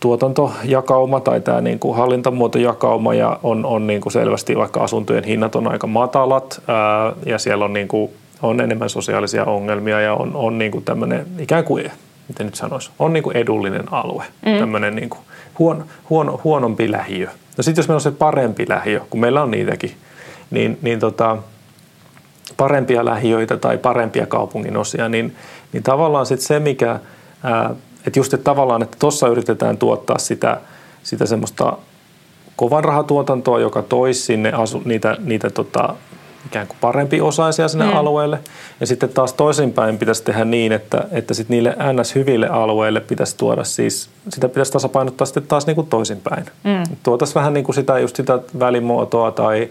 tuotantojakauma tai tämä niin kuin hallintamuotojakauma ja on, on niin kuin selvästi vaikka asuntojen hinnat on aika matalat ää, ja siellä on, niin kuin, on enemmän sosiaalisia ongelmia ja on, on niin kuin tämmöinen ikään kuin miten nyt sanoisi, on niin kuin edullinen alue, mm. tämmöinen niin kuin huono, huono, huonompi lähiö. No sitten jos meillä on se parempi lähiö, kun meillä on niitäkin, niin, niin tota, parempia lähiöitä tai parempia kaupungin osia, niin, niin tavallaan sitten se, mikä, ää, että just että tavallaan, että tuossa yritetään tuottaa sitä, sitä semmoista kovan rahatuotantoa, joka toisi sinne asu, niitä, niitä tota, ikään kuin parempi osaisia sinne mm. alueelle. Ja sitten taas toisinpäin pitäisi tehdä niin, että, että sit niille NS-hyville alueille pitäisi tuoda siis, sitä pitäisi tasapainottaa sitten taas niin kuin toisinpäin. Mm. Tuotaisiin vähän niin kuin sitä, just sitä välimuotoa tai,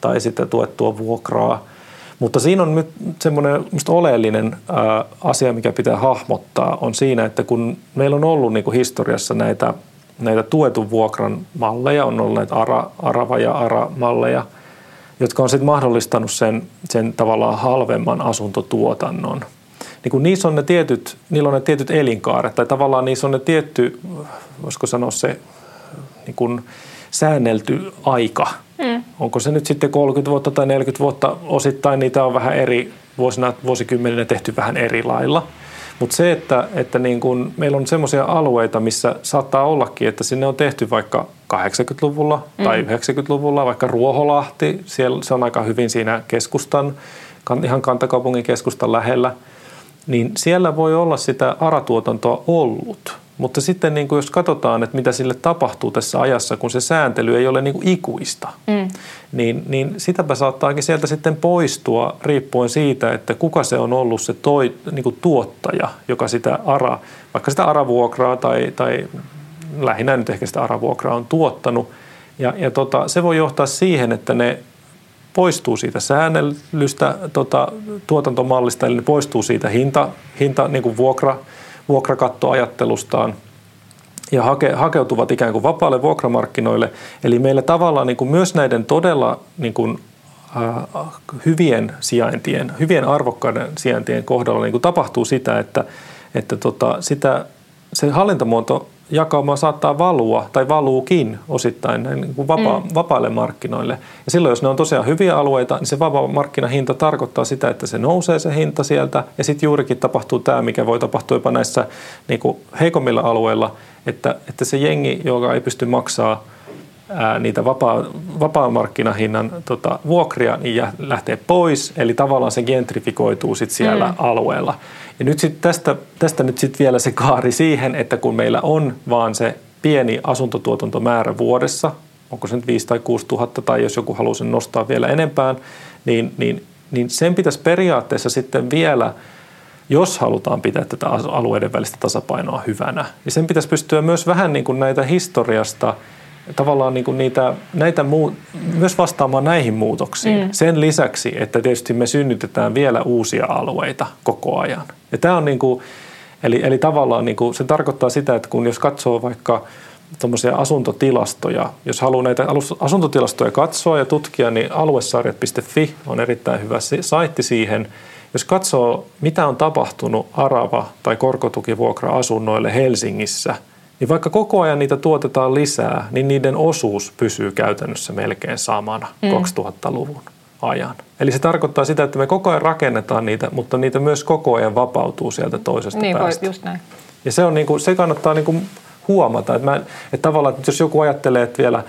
tai sitten tuettua vuokraa. Mutta siinä on nyt semmoinen oleellinen ää, asia, mikä pitää hahmottaa, on siinä, että kun meillä on ollut niin kuin historiassa näitä, näitä tuetun vuokran malleja, on ollut näitä ara, arava- ja ara-malleja – jotka on sitten mahdollistanut sen, sen tavallaan halvemman asuntotuotannon. Niin kun niissä on ne tietyt, niillä on ne tietyt elinkaaret, tai tavallaan niissä on ne tietty, voisiko sanoa se niin kun säännelty aika. Mm. Onko se nyt sitten 30 vuotta tai 40 vuotta osittain, niitä on vähän eri vuosina, vuosikymmeninä tehty vähän eri lailla – mutta se, että, että niin kun meillä on sellaisia alueita, missä saattaa ollakin, että sinne on tehty vaikka 80-luvulla tai mm. 90-luvulla, vaikka Ruoholahti, siellä, se on aika hyvin siinä keskustan, ihan kantakaupungin keskustan lähellä, niin siellä voi olla sitä aratuotantoa ollut. Mutta sitten niin kuin jos katsotaan, että mitä sille tapahtuu tässä ajassa, kun se sääntely ei ole niin kuin ikuista, mm. niin, niin sitäpä saattaakin sieltä sitten poistua riippuen siitä, että kuka se on ollut se toi, niin kuin tuottaja, joka sitä ara, vaikka sitä aravuokraa tai, tai lähinnä nyt ehkä sitä aravuokraa on tuottanut. Ja, ja tota, se voi johtaa siihen, että ne poistuu siitä säännellystä tota, tuotantomallista, eli ne poistuu siitä hinta, hinta niin kuin vuokra, vuokrakattoajattelustaan ja hake, hakeutuvat ikään kuin vapaalle vuokramarkkinoille. Eli meillä tavallaan niin kuin myös näiden todella niin kuin, äh, hyvien sijaintien, hyvien arvokkaiden sijaintien kohdalla niin kuin tapahtuu sitä, että, että tota, sitä, se hallintamuoto jakauma saattaa valua tai valuukin osittain niin kuin vapa- mm. vapaille markkinoille. Ja silloin, jos ne on tosiaan hyviä alueita, niin se vapaa markkinahinta tarkoittaa sitä, että se nousee se hinta sieltä. Ja sitten juurikin tapahtuu tämä, mikä voi tapahtua jopa näissä niin kuin heikommilla alueilla, että, että se jengi, joka ei pysty maksaa ää, niitä vapaa, vapaa-markkinahinnan tota, vuokria, niin lähtee pois. Eli tavallaan se gentrifikoituu sit siellä mm. alueella. Ja nyt sit tästä, tästä nyt sitten vielä se kaari siihen, että kun meillä on vaan se pieni asuntotuotantomäärä vuodessa, onko se nyt 5 tai 6 tuhatta, tai jos joku haluaa sen nostaa vielä enempään, niin, niin, niin sen pitäisi periaatteessa sitten vielä, jos halutaan pitää tätä alueiden välistä tasapainoa hyvänä, niin sen pitäisi pystyä myös vähän niin kuin näitä historiasta – tavallaan niin kuin niitä, näitä muu, myös vastaamaan näihin muutoksiin. Mm. Sen lisäksi, että tietysti me synnytetään vielä uusia alueita koko ajan. Ja tämä on niin kuin, eli, eli tavallaan niin kuin, se tarkoittaa sitä, että kun jos katsoo vaikka tuommoisia asuntotilastoja, jos haluaa näitä asuntotilastoja katsoa ja tutkia, niin aluesarjat.fi on erittäin hyvä saitti siihen. Jos katsoo, mitä on tapahtunut arava- tai korkotukivuokra-asunnoille Helsingissä – niin vaikka koko ajan niitä tuotetaan lisää, niin niiden osuus pysyy käytännössä melkein samana mm. 2000-luvun ajan. Eli se tarkoittaa sitä, että me koko ajan rakennetaan niitä, mutta niitä myös koko ajan vapautuu sieltä toisesta niin, päästä. Just näin. Ja se, on niin kuin, se kannattaa niin kuin huomata, että, mä, että tavallaan, että jos joku ajattelee, että vielä,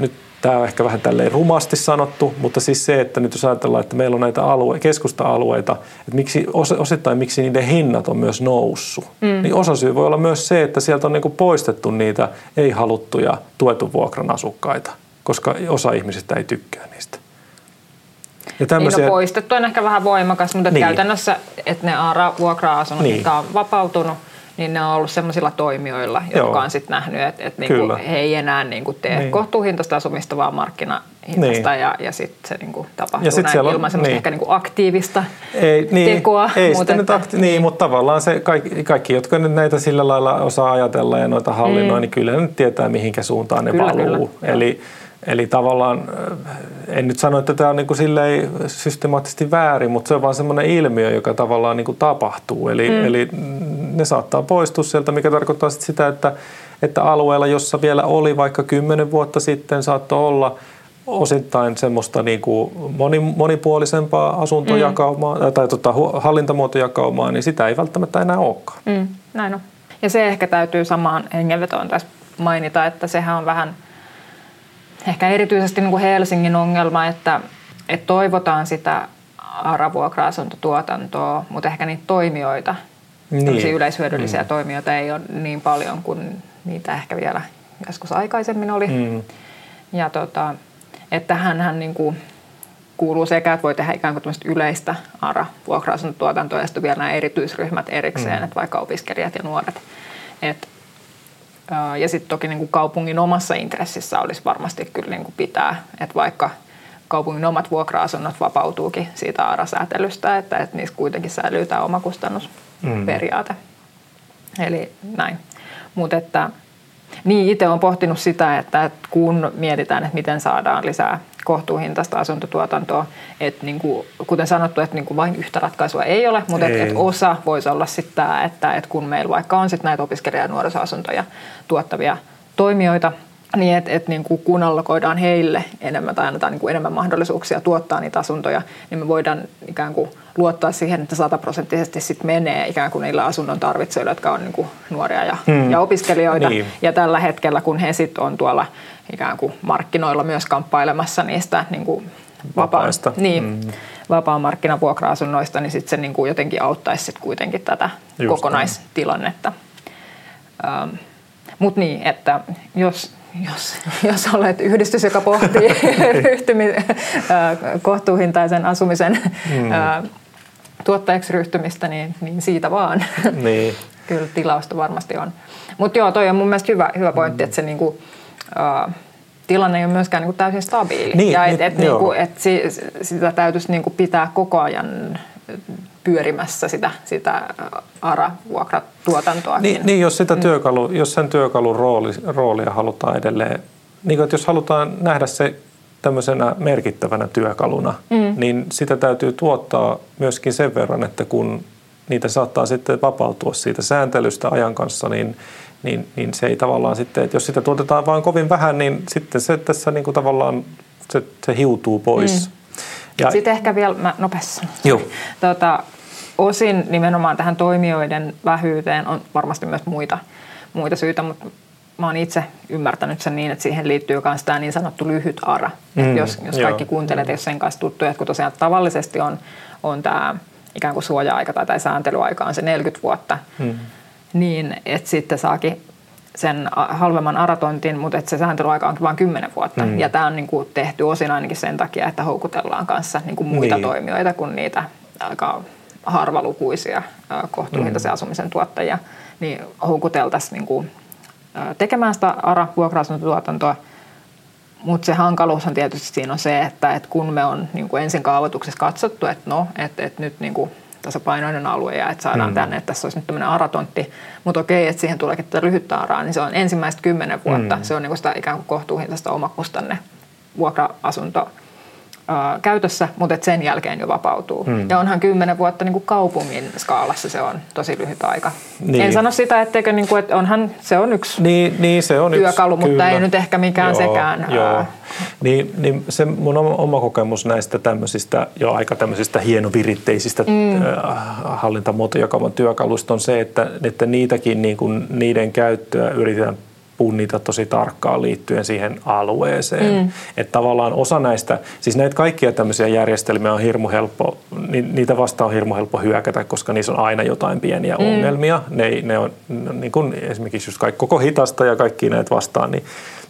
nyt tämä on ehkä vähän tälleen rumasti sanottu, mutta siis se, että nyt jos ajatellaan, että meillä on näitä alue, keskusta-alueita, että miksi, osittain miksi niiden hinnat on myös noussut, mm. niin osa syy voi olla myös se, että sieltä on niin kuin poistettu niitä ei-haluttuja tuetun vuokran asukkaita, koska osa ihmisistä ei tykkää niistä. Ja tämmöisiä... Niin no poistettu on ehkä vähän voimakas, mutta niin. käytännössä, että ne vuokra-asunnot, niin. mitkä on vapautunut, niin ne on ollut sellaisilla toimijoilla, jotka Joo. on sitten nähnyt, että, että niinku he ei enää niinku tee niin. kohtuuhintaista asumista, vaan markkinahintaista niin. ja, ja sitten se niinku tapahtuu ja sit näin ilman on, semmoista niin. ehkä niinku aktiivista ei, niin, tekoa. Ei mutta että, akti- niin, niin, mutta tavallaan se kaikki, kaikki, jotka nyt näitä sillä lailla osaa ajatella ja noita hallinnoi, mm. niin kyllä ne nyt tietää, mihinkä suuntaan ne kyllä, valuu. Kyllä, Eli Eli tavallaan, en nyt sano, että tämä on niin kuin systemaattisesti väärin, mutta se on vaan semmoinen ilmiö, joka tavallaan niin kuin tapahtuu. Eli, mm. eli ne saattaa poistua sieltä, mikä tarkoittaa sitä, että, että alueella, jossa vielä oli vaikka kymmenen vuotta sitten, saattoi olla osittain semmoista niin kuin moni, monipuolisempaa asuntojakaumaa mm. tai tota, hallintamuotojakaumaa, niin sitä ei välttämättä enää olekaan. Mm, näin on. Ja se ehkä täytyy samaan hengenvetoon tässä mainita, että sehän on vähän – ehkä erityisesti niin kuin Helsingin ongelma, että, että toivotaan sitä ARA-vuokra-asuntotuotantoa, mutta ehkä niitä toimijoita, niin. yleishyödyllisiä mm. toimijoita ei ole niin paljon kuin niitä ehkä vielä joskus aikaisemmin oli. Mm. Ja tota, että hän niin kuin kuuluu sekä, että voi tehdä ikään kuin yleistä ARA-vuokra-asuntotuotantoa ja sitten vielä nämä erityisryhmät erikseen, mm. että vaikka opiskelijat ja nuoret. Että ja sitten toki niin kuin kaupungin omassa intressissä olisi varmasti kyllä niin kuin pitää, että vaikka kaupungin omat vuokra-asunnot vapautuukin siitä ARA-säätelystä, että, että niissä kuitenkin säilyy tämä omakustannusperiaate. Mm. Eli näin. Mutta että niin, itse olen pohtinut sitä, että kun mietitään, että miten saadaan lisää kohtuuhintaista asuntotuotantoa, että niin kuin, kuten sanottu, että niin kuin vain yhtä ratkaisua ei ole, mutta ei. Että, että osa voisi olla sitten tämä, että, että kun meillä vaikka on sitten näitä opiskelija- ja nuorisoasuntoja tuottavia toimijoita, niin että et niin kuin kun allokoidaan heille enemmän tai annetaan niin kuin enemmän mahdollisuuksia tuottaa niitä asuntoja, niin me voidaan ikään kuin luottaa siihen, että sataprosenttisesti sitten menee ikään kuin niillä asunnon tarvitsijoilla, jotka on niin kuin nuoria ja, hmm. ja opiskelijoita. Niin. Ja tällä hetkellä, kun he sitten on tuolla ikään kuin markkinoilla myös kamppailemassa niistä niin kuin vapaa, niin, mm. vapaan markkinavuokra-asunnoista, niin sitten se niin kuin jotenkin auttaisi sit kuitenkin tätä Just kokonaistilannetta. Ähm, Mutta niin, että jos jos, jos olet yhdistys, joka pohtii ryhtymi, kohtuuhintaisen asumisen mm. Tuottajaksi ryhtymistä, niin, niin siitä vaan. Niin. Kyllä tilausta varmasti on. Mutta joo, toi on mun mielestä hyvä, hyvä pointti, mm. että se niinku, uh, tilanne ei ole myöskään niinku täysin stabiili. Niin, ja et, et, niinku, et si, sitä täytyisi niinku pitää koko ajan pyörimässä sitä, sitä ARA-vuokratuotantoa. Niin, niin, jos, sitä mm. työkalu, jos sen työkalun rooli, roolia halutaan edelleen, niin että jos halutaan nähdä se tämmöisenä merkittävänä työkaluna, mm. niin sitä täytyy tuottaa myöskin sen verran, että kun niitä saattaa sitten vapautua siitä sääntelystä ajan kanssa, niin, niin, niin se ei tavallaan sitten, että jos sitä tuotetaan vain kovin vähän, niin sitten se tässä niin kuin tavallaan se, se hiutuu pois. Mm. Ja, sitten ehkä vielä, mä nopeasti Joo. Tota, osin nimenomaan tähän toimijoiden vähyyteen on varmasti myös muita, muita syitä, mutta mä oon itse ymmärtänyt sen niin, että siihen liittyy myös tämä niin sanottu lyhyt ARA. Mm, jos, jos kaikki kuuntelet, jos sen kanssa tuttuja, että kun tosiaan tavallisesti on, on tämä ikään kuin suoja-aika tai, tai sääntelyaika on se 40 vuotta, mm. niin että sitten saakin sen halvemman aratontin, mutta että se sääntelyaika on vain 10 vuotta. Mm. Ja tämä on niin kuin tehty osin ainakin sen takia, että houkutellaan kanssa niin kuin muita niin. toimijoita kuin niitä aika harvalukuisia kohtuuhintaisen mm. asumisen tuottajia, niin houkuteltaisiin niin kuin tekemään sitä ARA-vuokra-asuntotuotantoa, mutta se hankaluus on tietysti siinä on se, että, että kun me on niin kuin ensin kaavoituksessa katsottu, että no, että, että nyt niin kuin tasapainoinen alue ja että saadaan mm. tänne, että tässä olisi nyt tämmöinen aratontti, mutta okei, että siihen tuleekin tätä lyhyttä araa, niin se on ensimmäistä kymmenen vuotta. Mm. Se on niin kuin sitä ikään kuin kohtuuhintaista omakustanne vuokra-asunto ää, käytössä, mutta et sen jälkeen jo vapautuu. Mm. Ja onhan kymmenen vuotta niin kuin kaupungin skaalassa se on tosi lyhyt aika. Niin. En sano sitä, etteikö, niin kuin, että onhan se on yksi Niin, niin se on työkalu, yksi, mutta kyllä. ei nyt ehkä mikään joo, sekään. Joo. Ää, Niin, niin se mun oma, oma kokemus näistä tämmöisistä jo aika tämmöisistä hienoviritteisistä mm. hallintamuotoja kaupan työkaluista on se, että, että niitäkin niin kuin, niiden käyttöä yritetään punnita tosi tarkkaan liittyen siihen alueeseen. Mm. Että tavallaan osa näistä, siis näitä kaikkia tämmöisiä järjestelmiä on hirmu helppo, ni, niitä vastaan on hirmu helppo hyökätä, koska niissä on aina jotain pieniä mm. ongelmia. Ne, ne on niin kuin esimerkiksi just kaikki, koko hitasta ja kaikki näitä vastaan, niin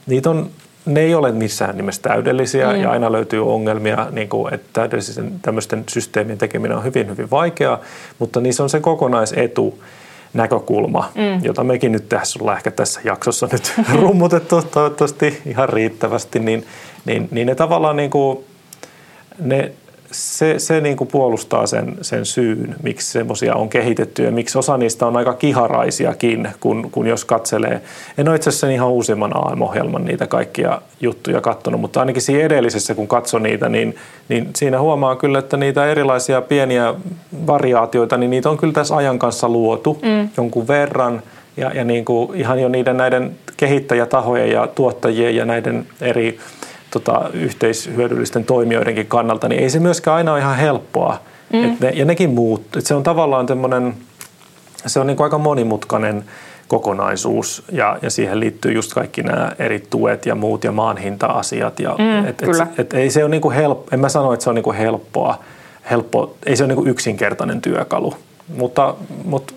niitä on ne ei ole missään nimessä täydellisiä mm. ja aina löytyy ongelmia, niin kuin, että täydellisen tämmöisten systeemien tekeminen on hyvin, hyvin vaikeaa, mutta niissä on se kokonaisetu, näkökulma, mm. jota mekin nyt tässä ollaan ehkä tässä jaksossa nyt rummutettu toivottavasti ihan riittävästi, niin, niin, niin ne tavallaan niin kuin, ne, se, se niin kuin puolustaa sen, sen syyn, miksi semmoisia on kehitetty ja miksi osa niistä on aika kiharaisiakin, kun, kun jos katselee. En ole itse asiassa ihan uusimman AM-ohjelman niitä kaikkia juttuja katsonut, mutta ainakin siinä edellisessä, kun katson niitä, niin, niin siinä huomaa kyllä, että niitä erilaisia pieniä variaatioita, niin niitä on kyllä tässä ajan kanssa luotu mm. jonkun verran. Ja, ja niin kuin ihan jo niiden näiden kehittäjätahojen ja tuottajien ja näiden eri tota, yhteishyödyllisten toimijoidenkin kannalta, niin ei se myöskään aina ole ihan helppoa. Mm. Et ne, ja nekin muut. Et se on tavallaan tämmöinen, se on niin kuin aika monimutkainen kokonaisuus ja, ja siihen liittyy just kaikki nämä eri tuet ja muut ja maanhinta-asiat. Ja Mm, et, et, et ei se ole niin kuin helppo, en mä sano, että se on niin kuin helppoa, helppo, ei se ole niin kuin yksinkertainen työkalu, mutta, mutta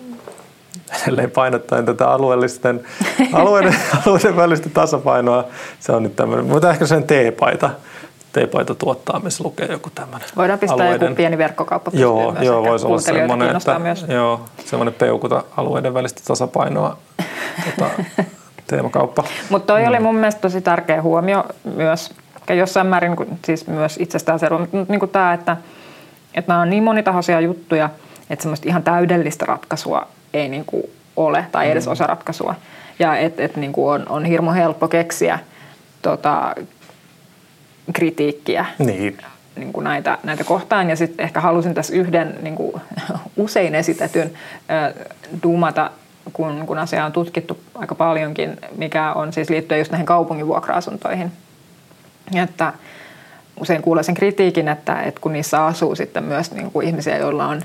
edelleen painottaen tätä alueellisten, alueiden, alueiden välistä tasapainoa. Se on nyt tämmöinen, mutta ehkä sen teepaita. Teepaita tuottaa, missä lukee joku tämmöinen Voidaan pistää alueiden, joku pieni verkkokauppa Joo, myös. joo voisi olla semmoinen, että, myös. joo, semmoinen peukuta alueiden välistä tasapainoa tota, teemakauppa. Mutta toi mm. oli mun mielestä tosi tärkeä huomio myös, ja jossain määrin siis myös itsestäänselvä, mutta niin kuin tämä, että, että nämä on niin monitahoisia juttuja, että semmoista ihan täydellistä ratkaisua ei niin kuin ole, tai edes osa ratkaisua. Ja että et, niin on, on hirmu helppo keksiä tota, kritiikkiä Niin, niin kuin näitä, näitä kohtaan. Ja sitten ehkä halusin tässä yhden niin kuin, usein esitetyn ö, duumata, kun, kun asiaa on tutkittu aika paljonkin, mikä on siis liittyen just näihin kaupungin vuokra-asuntoihin. Että usein kuulee sen kritiikin, että, että kun niissä asuu sitten myös niin kuin ihmisiä, joilla on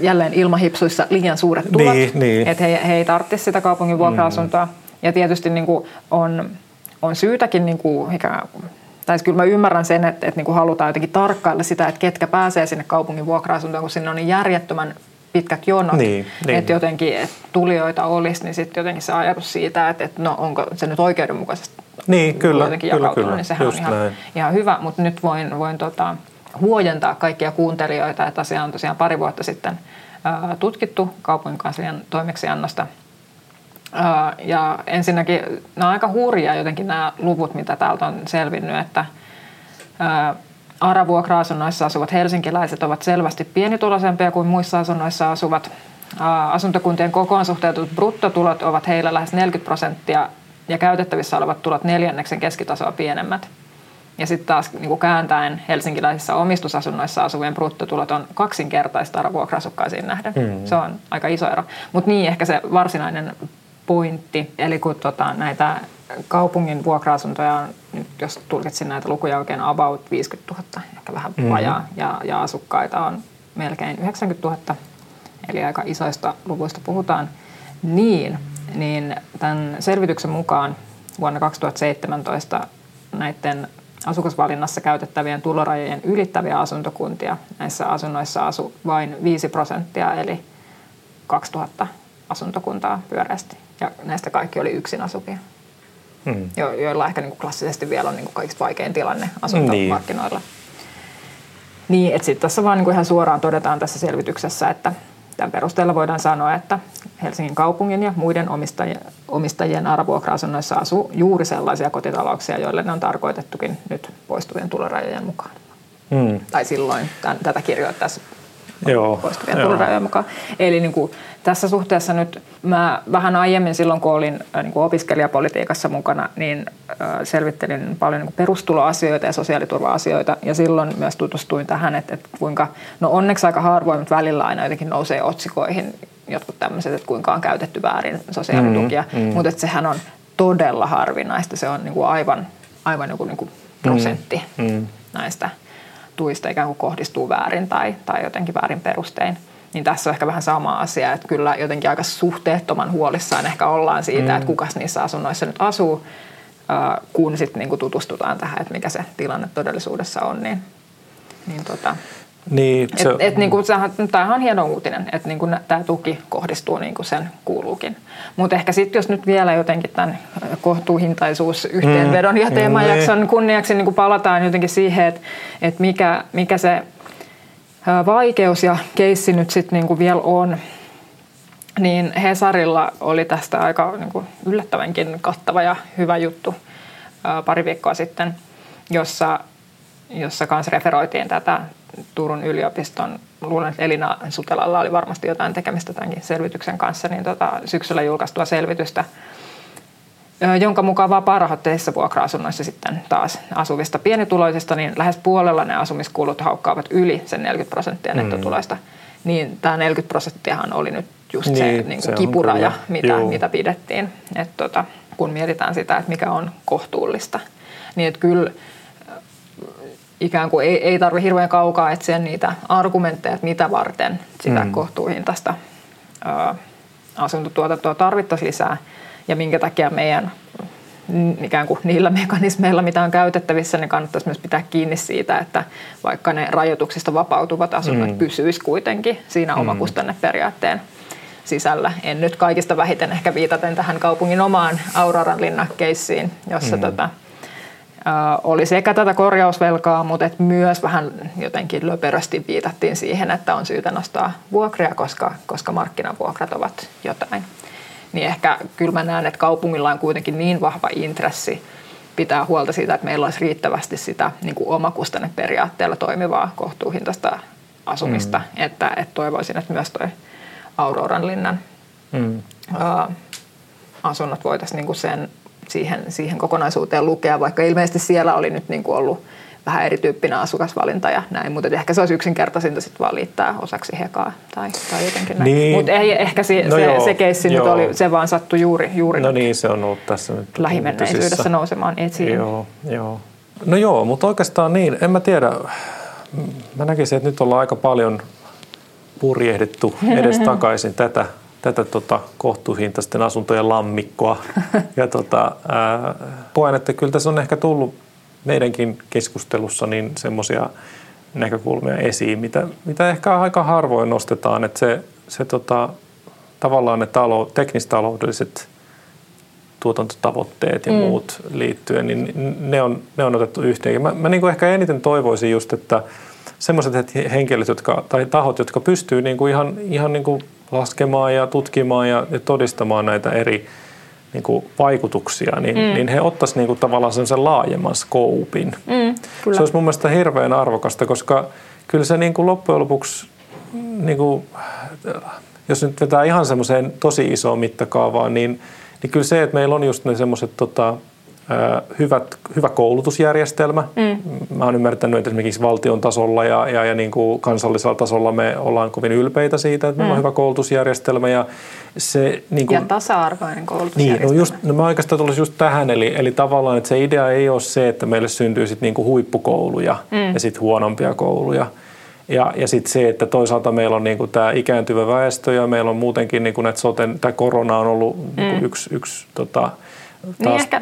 jälleen ilmahipsuissa liian suuret tulot, Niin, niin. että he, he ei tarvitse sitä kaupungin vuokra-asuntoa. Mm. Ja tietysti niin kuin on, on syytäkin, niin kuin, ikään, tai kyllä mä ymmärrän sen, että, että niin kuin halutaan jotenkin tarkkailla sitä, että ketkä pääsee sinne kaupungin vuokra-asuntoon, kun sinne on niin järjettömän pitkät jonot, Niin, niin. että jotenkin että tulijoita olisi, niin sitten jotenkin se ajatus siitä, että, että no onko se nyt oikeudenmukaisesti Niin, kyllä, jotenkin kyllä, kyllä. niin sehän Just on ihan, näin. ihan hyvä, mutta nyt voin, voin tota, huojentaa kaikkia kuuntelijoita, että asia on tosiaan pari vuotta sitten ää, tutkittu kaupungin kanslian toimeksiannosta. Ää, ja ensinnäkin nämä on aika hurjia jotenkin nämä luvut, mitä täältä on selvinnyt, että ää, ARA-vuokra-asunnoissa asuvat helsinkiläiset ovat selvästi pienituloisempia kuin muissa asunnoissa asuvat. Asuntokuntien kokoon suhteutetut bruttotulot ovat heillä lähes 40 prosenttia ja käytettävissä olevat tulot neljänneksen keskitasoa pienemmät. Ja sitten taas niin kuin kääntäen helsinkiläisissä omistusasunnoissa asuvien bruttotulot on kaksinkertaista ARA-vuokra-asukkaisiin nähden. Mm. Se on aika iso ero. Mutta niin ehkä se varsinainen pointti, eli kun tota, näitä kaupungin vuokra-asuntoja on, nyt jos tulkitsin näitä lukuja oikein, about 50 000, ehkä vähän Mhm. vajaa, ja, ja asukkaita on melkein 90 000, eli aika isoista luvuista puhutaan, niin, niin tämän selvityksen mukaan vuonna 2017 näiden asukasvalinnassa käytettävien tulorajojen ylittäviä asuntokuntia näissä asunnoissa asui vain 5 prosenttia, eli 2000 asuntokuntaa pyöreästi. Ja näistä kaikki oli yksin asuvia, Mm. jo, joilla ehkä niin kuin klassisesti vielä on niin kuin kaikista vaikein tilanne asuntomarkkinoilla. Niin, niin että sitten tässä vaan niin kuin ihan suoraan todetaan tässä selvityksessä, että tämän perusteella voidaan sanoa, että Helsingin kaupungin ja muiden omistajien, omistajien aravuokra-asunnoissa asuu juuri sellaisia kotitalouksia, joille ne on tarkoitettukin nyt poistuvien tulorajojen mukaan. Mm. Tai silloin tämän, tätä kirjoittaessa Joo, tulorajojen mukaan. Eli niin kuin, tässä suhteessa nyt mä vähän aiemmin silloin, kun olin äh, niin kuin opiskelijapolitiikassa mukana, niin äh, selvittelin paljon niin kuin perustuloasioita ja sosiaaliturva-asioita. Ja silloin myös tutustuin tähän, että, että kuinka, no onneksi aika harvoin, mutta välillä aina jotenkin nousee otsikoihin jotkut tämmöiset, että kuinka on käytetty väärin sosiaalitukia. Mm, mm. Mutta että sehän on todella harvinaista. Se on niin kuin aivan, aivan joku niin kuin prosentti mm. näistä tuista ikään kuin kohdistuu väärin tai, tai jotenkin väärin perustein. Niin tässä on ehkä vähän sama asia, että kyllä jotenkin aika suhteettoman huolissaan ehkä ollaan siitä, mm. että kukas niissä asunnoissa nyt asuu, kun sitten niinku tutustutaan tähän, että mikä se tilanne todellisuudessa on. Niin, niin tota, Niin, et, et, niinku, tämähän on hieno uutinen, että niinku, tämä tuki kohdistuu niin kuin sen kuuluukin. Mutta ehkä sitten jos nyt vielä jotenkin tämän kohtuuhintaisuus yhteenvedon mm. ja teemajakson Niin. kunniaksi niin palataan jotenkin siihen, että et mikä, mikä se vaikeus ja keissi nyt sitten niin vielä on, niin Hesarilla oli tästä aika niin kuin yllättävänkin kattava ja hyvä juttu pari viikkoa sitten, jossa, jossa kanssa referoitiin tätä Turun yliopiston, luulen, että Elina Sutelalla oli varmasti jotain tekemistä tämänkin selvityksen kanssa, niin tota, syksyllä julkaistua selvitystä, jonka mukaan vapaa-rahoitteisissa vuokra-asunnoissa sitten taas asuvista pienituloisista, niin lähes puolella ne asumiskulut haukkaavat yli sen 40 prosenttia nettotuloista. Niin tämä 40 prosenttiahan oli nyt just se, Niin, niin se kuin on kipuraja, mitä, mitä pidettiin. Et tota, kun mietitään sitä, että mikä on kohtuullista, niin että kyllä ikään kuin ei, ei tarvitse hirveän kaukaa etsiä niitä argumentteja, että mitä varten sitä mm. kohtuuhintaista ää, asuntotuotantoa tarvittaisiin lisää ja minkä takia meidän ikään kuin niillä mekanismeilla, mitä on käytettävissä, niin kannattaisi myös pitää kiinni siitä, että vaikka ne rajoituksista vapautuvat asunnot mm. pysyisi kuitenkin siinä mm. omakustanneperiaatteen sisällä. En nyt kaikista vähiten ehkä viitaten tähän kaupungin omaan Auroran linnakeissiin, jossa mm. tota, oli sekä tätä korjausvelkaa, mutta et myös vähän jotenkin löperösti viitattiin siihen, että on syytä nostaa vuokria, koska, koska markkinavuokrat ovat jotain. Niin ehkä kyllä mä näen, että kaupungilla on kuitenkin niin vahva intressi pitää huolta siitä, että meillä olisi riittävästi sitä niin kuin omakustanneperiaatteella toimivaa kohtuuhintaista asumista, mm. että, että toivoisin, että myös toi Auroran linnan Mm. asunnot voitaisiin niin kuin sen, siihen, siihen kokonaisuuteen lukea, vaikka ilmeisesti siellä oli nyt niin kuin ollut vähän erityyppinen asukasvalinta ja näin, mutta ehkä se olisi yksinkertaisinta sitten vaan liittää osaksi hekaa tai, tai jotenkin näin. Niin. Mutta ehkä se, No se, joo, se keissi nyt joo. oli, se vaan sattui juuri, juuri No nyt niin, se on ollut tässä nyt lähimenneisyydessä nousemaan esiin. Joo, joo. No joo, mutta oikeastaan niin, en mä tiedä. Mä näkisin, että nyt ollaan aika paljon purjehdittu edes takaisin tätä, tätä tota kohtuuhintaisten asuntojen lammikkoa. Ja tota, ää, koen, että kyllä tässä on ehkä tullut meidänkin keskustelussa niin semmoisia näkökulmia esiin, mitä, mitä ehkä aika harvoin nostetaan, että se, se tota, tavallaan ne talo, teknistaloudelliset tuotantotavoitteet ja mm. muut liittyen, niin ne on, ne on otettu yhteen. Mä, mä niin kuin ehkä eniten toivoisin just, että semmoiset henkilöt jotka, tai tahot, jotka pystyy niin kuin ihan, ihan niin kuin laskemaan ja tutkimaan ja, ja todistamaan näitä eri niin kuin vaikutuksia, niin, mm. niin he ottaisivat niin kuin tavallaan sen laajemman skoupin. Mm, kyllä. Se olisi mun mielestä hirveän arvokasta, koska kyllä se niin kuin loppujen lopuksi, niin kuin, jos nyt vetää ihan semmoiseen tosi isoon mittakaavaan, niin, niin kyllä se, että meillä on just ne semmoiset tota, hyvät, hyvä koulutusjärjestelmä. Mm. Mä oon ymmärtänyt, että esimerkiksi valtion tasolla ja, ja, ja niin kuin kansallisella tasolla me ollaan kovin ylpeitä siitä, että meillä on hyvä koulutusjärjestelmä. Ja, se, niin kuin, Ja tasa-arvoinen niin, koulutusjärjestelmä. no, just, no mä oikeastaan tulisin just tähän, eli, eli tavallaan, että se idea ei ole se, että meille syntyy sit niinku huippukouluja mm. ja sitten huonompia kouluja. Ja, ja sitten se, että toisaalta meillä on niinku tämä ikääntyvä väestö ja meillä on muutenkin niinku näitä soten, tämä korona on ollut mm. niinku yksi, yksi tota, Niin ehkä,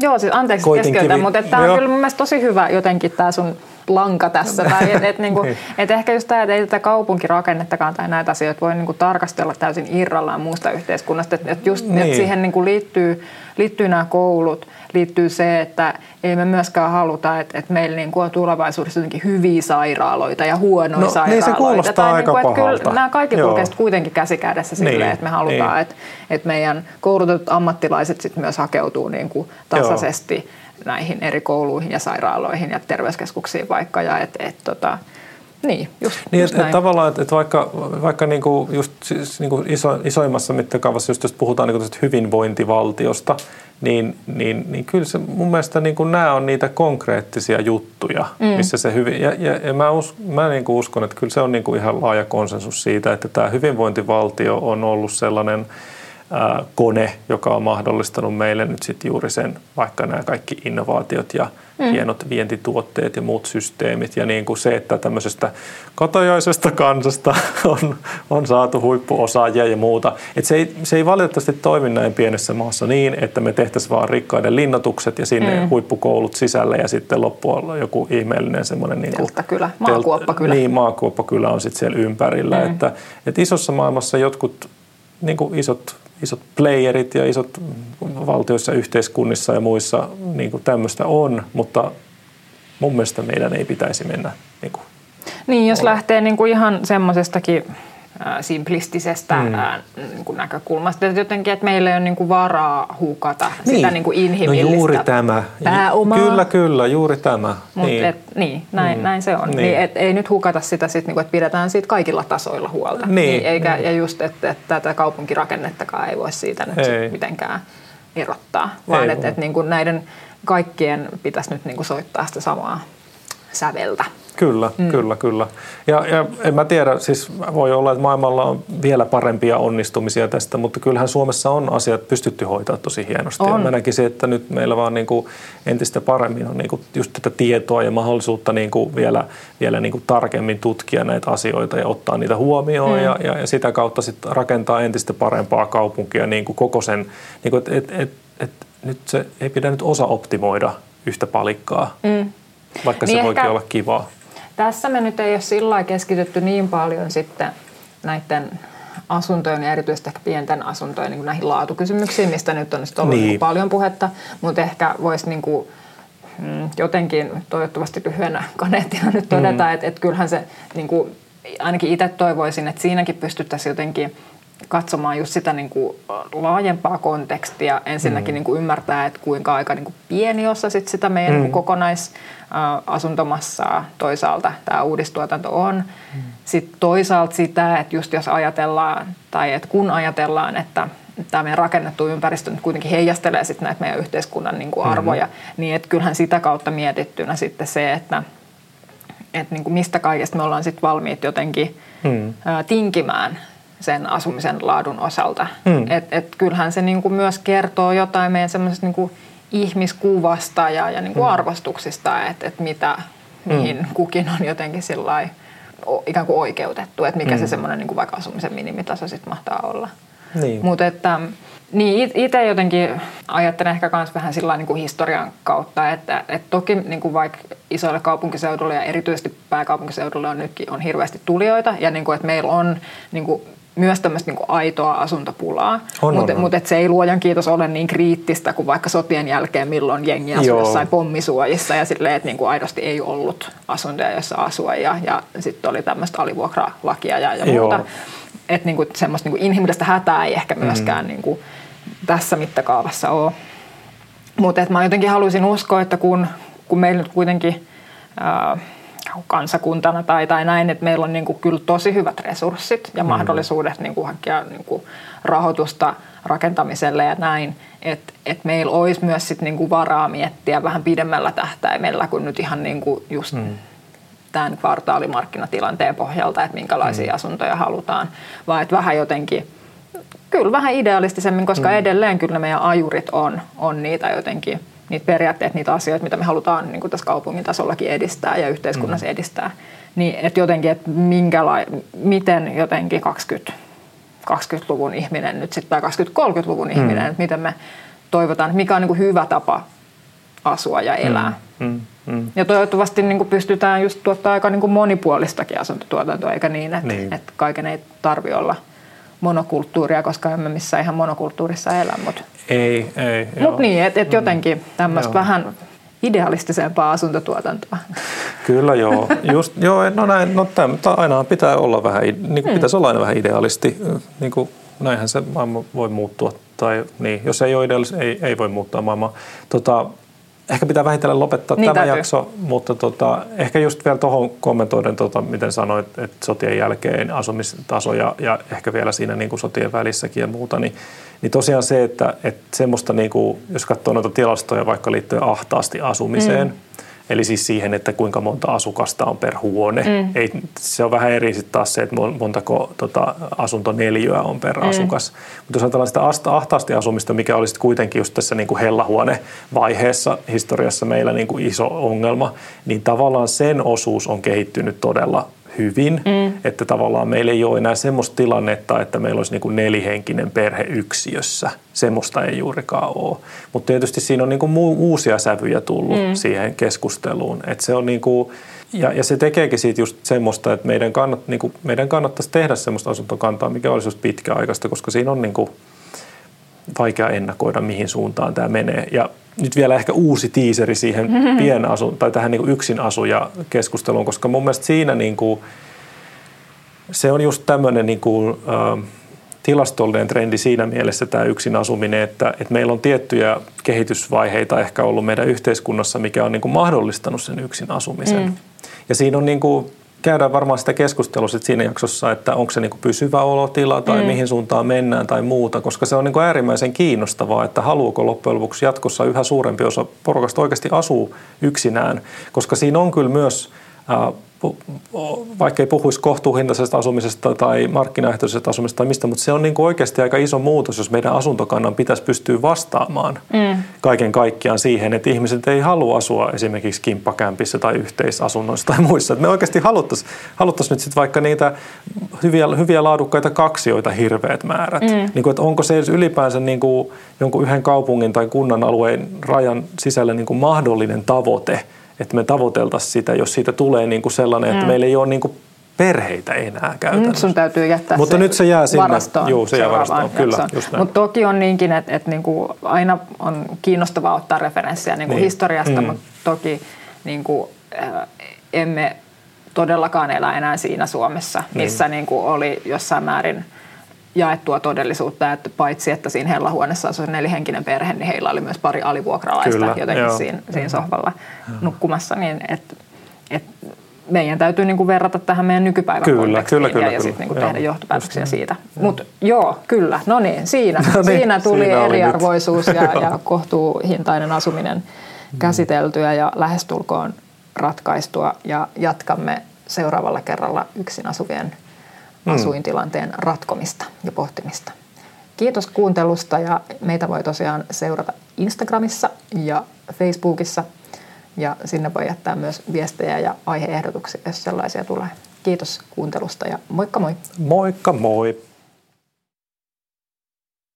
joo, siis anteeksi keskeytän, mutta tämä on Joo. kyllä mun mielestä tosi hyvä jotenkin tämä sun lanka tässä. tai et, et, niinku, Niin. et ehkä just tämä, että ei tätä kaupunkirakennettakaan tai näitä asioita voi niinku tarkastella täysin irrallaan muusta yhteiskunnasta. Että et just Niin. et siihen niinku liittyy, liittyy nämä koulut, liittyy se, että ei me myöskään haluta, että, että meillä niinku on tulevaisuudessa jotenkin hyviä sairaaloita ja huonoja No, niin se sairaaloita. kuulostaa tai aika niinku, että pahalta. Kyllä, nämä kaikki Joo. kulkee kuitenkin käsi kädessä silleen, Niin, että me halutaan, niin. että, että meidän koulutetut ammattilaiset sit myös hakeutuu niin kuin tasaisesti näihin eri kouluihin ja sairaaloihin ja terveyskeskuksiin vaikka. Ja et, et, tota, Niin, just, Niin, just et näin. tavallaan, että et vaikka, vaikka niinku just siis niinku iso, isoimmassa mittakaavassa, just jos puhutaan niinku hyvinvointivaltiosta, niin, niin, niin kyllä se mun mielestä niinku nämä on niitä konkreettisia juttuja, mm. missä se hyvin, ja, ja, ja mä, us, mä niinku uskon, että kyllä se on niinku ihan laaja konsensus siitä, että tämä hyvinvointivaltio on ollut sellainen kone, joka on mahdollistanut meille nyt sitten juuri sen, vaikka nämä kaikki innovaatiot ja mm. hienot vientituotteet ja muut systeemit ja niin kuin se, että tämmöisestä katajaisesta kansasta on, on saatu huippuosaajia ja muuta. Et se, ei, se ei valitettavasti toimi näin pienessä maassa niin, että me tehtäisiin vaan rikkaiden linnoitukset ja sinne mm. huippukoulut sisälle ja sitten loppuun joku ihmeellinen semmoinen niin Telttakylä, maakuoppakylä. Niin, maakuoppakylä on sitten siellä ympärillä. Mm. Että, että isossa maailmassa jotkut niin kuin isot isot playerit ja isot valtioissa, yhteiskunnissa ja muissa niin kuin tämmöistä on, mutta mun mielestä meidän ei pitäisi mennä niin kuin Niin, jos lähtee niin kuin ihan semmoisestakin simplistisestä mm. ää, niin kuin näkökulmasta, että jotenkin, että meillä ei ole niin kuin varaa hukata niin. sitä niin kuin inhimillistä no juuri tämä. pääomaa. Kyllä, kyllä, juuri tämä. Mut niin. Et, niin, näin, mm. näin se on. Niin. Niin, et, ei nyt hukata sitä, sit, niin kuin, että pidetään siitä kaikilla tasoilla huolta. Niin. Niin, eikä, niin. Ja just, että, että tätä kaupunkirakennettakaan ei voi siitä nyt sit mitenkään erottaa, vaan että et, niin kuin näiden kaikkien pitäisi nyt niin kuin soittaa sitä samaa säveltä. Kyllä, mm. kyllä, kyllä. Ja, ja en mä tiedä, siis voi olla, että maailmalla on vielä parempia onnistumisia tästä, mutta kyllähän Suomessa on asiat pystytty hoitaa tosi hienosti. On. Ja mä näkisin, että nyt meillä vaan niin kuin entistä paremmin on niin kuin just tätä tietoa ja mahdollisuutta niin kuin vielä, vielä niin kuin tarkemmin tutkia näitä asioita ja ottaa niitä huomioon mm. ja, ja, ja sitä kautta sitten rakentaa entistä parempaa kaupunkia niin kuin koko sen, niin kuin, että et, et, et, nyt se ei pidä nyt osa optimoida yhtä palikkaa. Mm. Vaikka niin se voikin olla kivaa. Tässä me nyt ei ole sillä keskitytty niin paljon sitten näiden asuntojen ja erityisesti ehkä pienten asuntojen niin näihin laatukysymyksiin, mistä nyt on ollut niin. Niin paljon puhetta, mutta ehkä voisi niin kuin, mm, jotenkin toivottavasti lyhyenä kaneettina nyt todeta, mm. että, että kyllähän se niin kuin, ainakin itse toivoisin, että siinäkin pystyttäisiin jotenkin katsomaan just sitä niin kuin laajempaa kontekstia. Ensinnäkin mm. niin kuin ymmärtää, että kuinka aika niin kuin pieni osa sit sitä meidän mm. niin kokonaisasuntomassaa toisaalta tämä uudistuotanto on. Mm. Sitten toisaalta sitä, että just jos ajatellaan, tai että kun ajatellaan, että tämä meidän rakennettu ympäristö nyt kuitenkin heijastelee sitten näitä meidän yhteiskunnan niin kuin arvoja, mm-hmm. niin että kyllähän sitä kautta mietittynä sitten se, että, että niin kuin mistä kaikesta me ollaan sitten valmiit jotenkin mm. tinkimään sen asumisen laadun osalta. Mm. Et, et kyllähän se niinku myös kertoo jotain meidän semmoisesta niinku ihmiskuvasta ja, ja niinku mm. arvostuksista, että et mitä, mihin mm. kukin on jotenkin sillai, ikään kuin oikeutettu, että mikä mm. se semmoinen niinku vaikka asumisen minimitaso sitten mahtaa olla. Niin. Mutta että niin itse jotenkin ajattelen ehkä myös vähän sillä niin kuin historian kautta, että, että toki niin kuin vaikka isoille kaupunkiseudulle ja erityisesti pääkaupunkiseudulle on nytkin on hirveästi tulijoita ja niin kuin, että meillä on niin kuin myös tämmöistä niin aitoa asuntopulaa. Mutta mut, se ei luojan kiitos ole niin kriittistä kuin vaikka sotien jälkeen, milloin jengi asui jossain pommisuojissa ja silleen, että niin kuin aidosti ei ollut asuntoja, jossa asua ja, ja sitten oli tämmöistä alivuokralakia ja, ja muuta. Että niin kuin semmoista niin kuin inhimillistä hätää ei ehkä myöskään mm. niin kuin tässä mittakaavassa ole. Mutta mä jotenkin haluaisin uskoa, että kun, kun meillä nyt kuitenkin... Ää, kansakuntana tai, tai näin, että meillä on niin kuin kyllä tosi hyvät resurssit ja mm. mahdollisuudet niin kuin hankkia niin kuin rahoitusta rakentamiselle ja näin, että et meillä olisi myös sit niin kuin varaa miettiä vähän pidemmällä tähtäimellä kuin nyt ihan niin kuin just mm. tämän kvartaalimarkkinatilanteen pohjalta, että minkälaisia mm. asuntoja halutaan, vaan että vähän jotenkin Kyllä vähän idealistisemmin, koska mm. edelleen kyllä meidän ajurit on, on niitä jotenkin – niitä periaatteita, niitä asioita, mitä me halutaan niin kuin tässä kaupungin tasollakin edistää ja yhteiskunnassa mm. edistää. Niin, että jotenkin, että minkälai, miten jotenkin 20, 20-luvun ihminen nyt sitten, tai 20-30-luvun mm. ihminen, että miten me toivotaan, mikä on niin kuin hyvä tapa asua ja elää. Mm. Mm. Mm. Ja toivottavasti niin kuin pystytään just tuottaa aika niin kuin monipuolistakin asuntotuotantoa, eikä niin, että, niin. että kaiken ei tarvi olla monokulttuuria, koska emme missään ihan monokulttuurissa elä. Mutta ei, ei. Mutta niin, että et jotenkin tämmöistä vähän idealistisempaa asuntotuotantoa. Kyllä joo. Just, joo no näin, no täm, aina pitää olla vähän, niin kuin hmm. pitäisi olla aina vähän idealisti. Niin kuin, näinhän se maailma voi muuttua. Tai niin, jos ei ole idealisti, ei, ei voi muuttaa maailmaa. Tota, ehkä pitää vähitellen lopettaa Niin tämä täytyy. jakso, mutta tota, ehkä just vielä tuohon kommentoiden, tota, miten sanoit, että sotien jälkeen asumistaso ja, ja ehkä vielä siinä niin kuin sotien välissäkin ja muuta, niin, niin tosiaan se, että, että semmoista, niin kuin, jos katsoo noita tilastoja vaikka liittyen ahtaasti asumiseen, mm. Eli siis siihen, että kuinka monta asukasta on per huone. Mm. Ei, se on vähän eri sitten taas se, että mon- montako tota, asuntoneliöä on per mm. asukas. Mutta jos ajatellaan sitä ahtaasti asumista, mikä oli sitten kuitenkin just tässä niin kuin hellahuone-vaiheessa historiassa meillä niin kuin iso ongelma, niin tavallaan sen osuus on kehittynyt todella hyvin, mm. että tavallaan meillä ei ole enää semmoista tilannetta, että meillä olisi niin kuin nelihenkinen perhe yksiössä. Semmoista ei juurikaan ole. Mutta tietysti siinä on niin kuin uusia sävyjä tullut mm. siihen keskusteluun. Että se on niin kuin, ja, ja se tekeekin siitä just semmoista, että meidän, kannat, niin kuin, meidän kannattaisi tehdä semmoista asuntokantaa, mikä olisi just pitkäaikaista, koska siinä on niin kuin vaikea ennakoida, mihin suuntaan tämä menee. Ja nyt vielä ehkä uusi tiiseri siihen pienasu, tai tähän niin yksin asuja keskusteluun, koska mun mielestä siinä niin kuin, se on just tämmöinen niin kuin, ä, tilastollinen trendi siinä mielessä tämä yksin asuminen, että, että meillä on tiettyjä kehitysvaiheita ehkä ollut meidän yhteiskunnassa, mikä on niin kuin mahdollistanut sen yksin asumisen. Mm. Ja siinä on niin kuin, käydään varmaan sitä keskustelua sit siinä jaksossa, että onko se niin kuin pysyvä olotila tai mm. mihin suuntaan mennään tai muuta, koska se on niin kuin äärimmäisen kiinnostavaa, että haluuko loppujen lopuksi jatkossa yhä suurempi osa porukasta oikeasti asuu yksinään, koska siinä on kyllä myös äh, vaikka ei puhuisi kohtuuhintaisesta asumisesta tai markkinaehtoisesta asumisesta tai mistä, mutta se on niin kuin oikeasti aika iso muutos, jos meidän asuntokannan pitäisi pystyä vastaamaan mm. kaiken kaikkiaan siihen, että ihmiset ei halua asua esimerkiksi kimppakämpissä tai yhteisasunnoissa tai muissa. Että me oikeasti haluttaisiin haluttais nyt sitten vaikka niitä hyviä, hyviä laadukkaita kaksioita hirveät määrät. Mm. Niin kuin, että onko se edes ylipäänsä niin kuin jonkun yhden kaupungin tai kunnan alueen rajan sisällä niin kuin mahdollinen tavoite – että me tavoiteltaisiin sitä, jos siitä tulee niin kuin sellainen, että mm. meillä ei ole niin kuin perheitä enää käytännössä. Nyt sun täytyy jättää Mutta se nyt se jää sinne. varastoon. Juu, se jää varastoon, kyllä. Mutta toki on niinkin, että, että niinku aina on kiinnostavaa ottaa referenssiä niinku Niin. historiasta, Mm. mutta toki niinku, äh, emme todellakaan elä enää siinä Suomessa, missä Niin. niinku oli jossain määrin jaettua todellisuutta, että paitsi että siinä hellahuoneessa asui nelihenkinen perhe, niin heillä oli myös pari alivuokralaista Kyllä, jotenkin joo. siinä, siinä sohvalla nukkumassa, niin että et meidän täytyy niinku verrata tähän meidän nykypäivän Kyllä, kontekstiin kyllä, kyllä, ja, ja kyllä. sitten niinku Joo, tehdä johtopäätöksiä just niin. siitä. Mutta joo, kyllä. No niin, siinä, No niin, siinä tuli siinä eriarvoisuus ja, Joo. ja kohtuuhintainen asuminen käsiteltyä ja lähestulkoon ratkaistua. Ja jatkamme seuraavalla kerralla yksin asuvien Mm. Asuintilanteen ratkomista ja pohtimista. Kiitos kuuntelusta ja meitä voi tosiaan seurata Instagramissa ja Facebookissa ja sinne voi jättää myös viestejä ja aiheehdotuksia, jos sellaisia tulee. Kiitos kuuntelusta ja moikka moi! Moikka moi!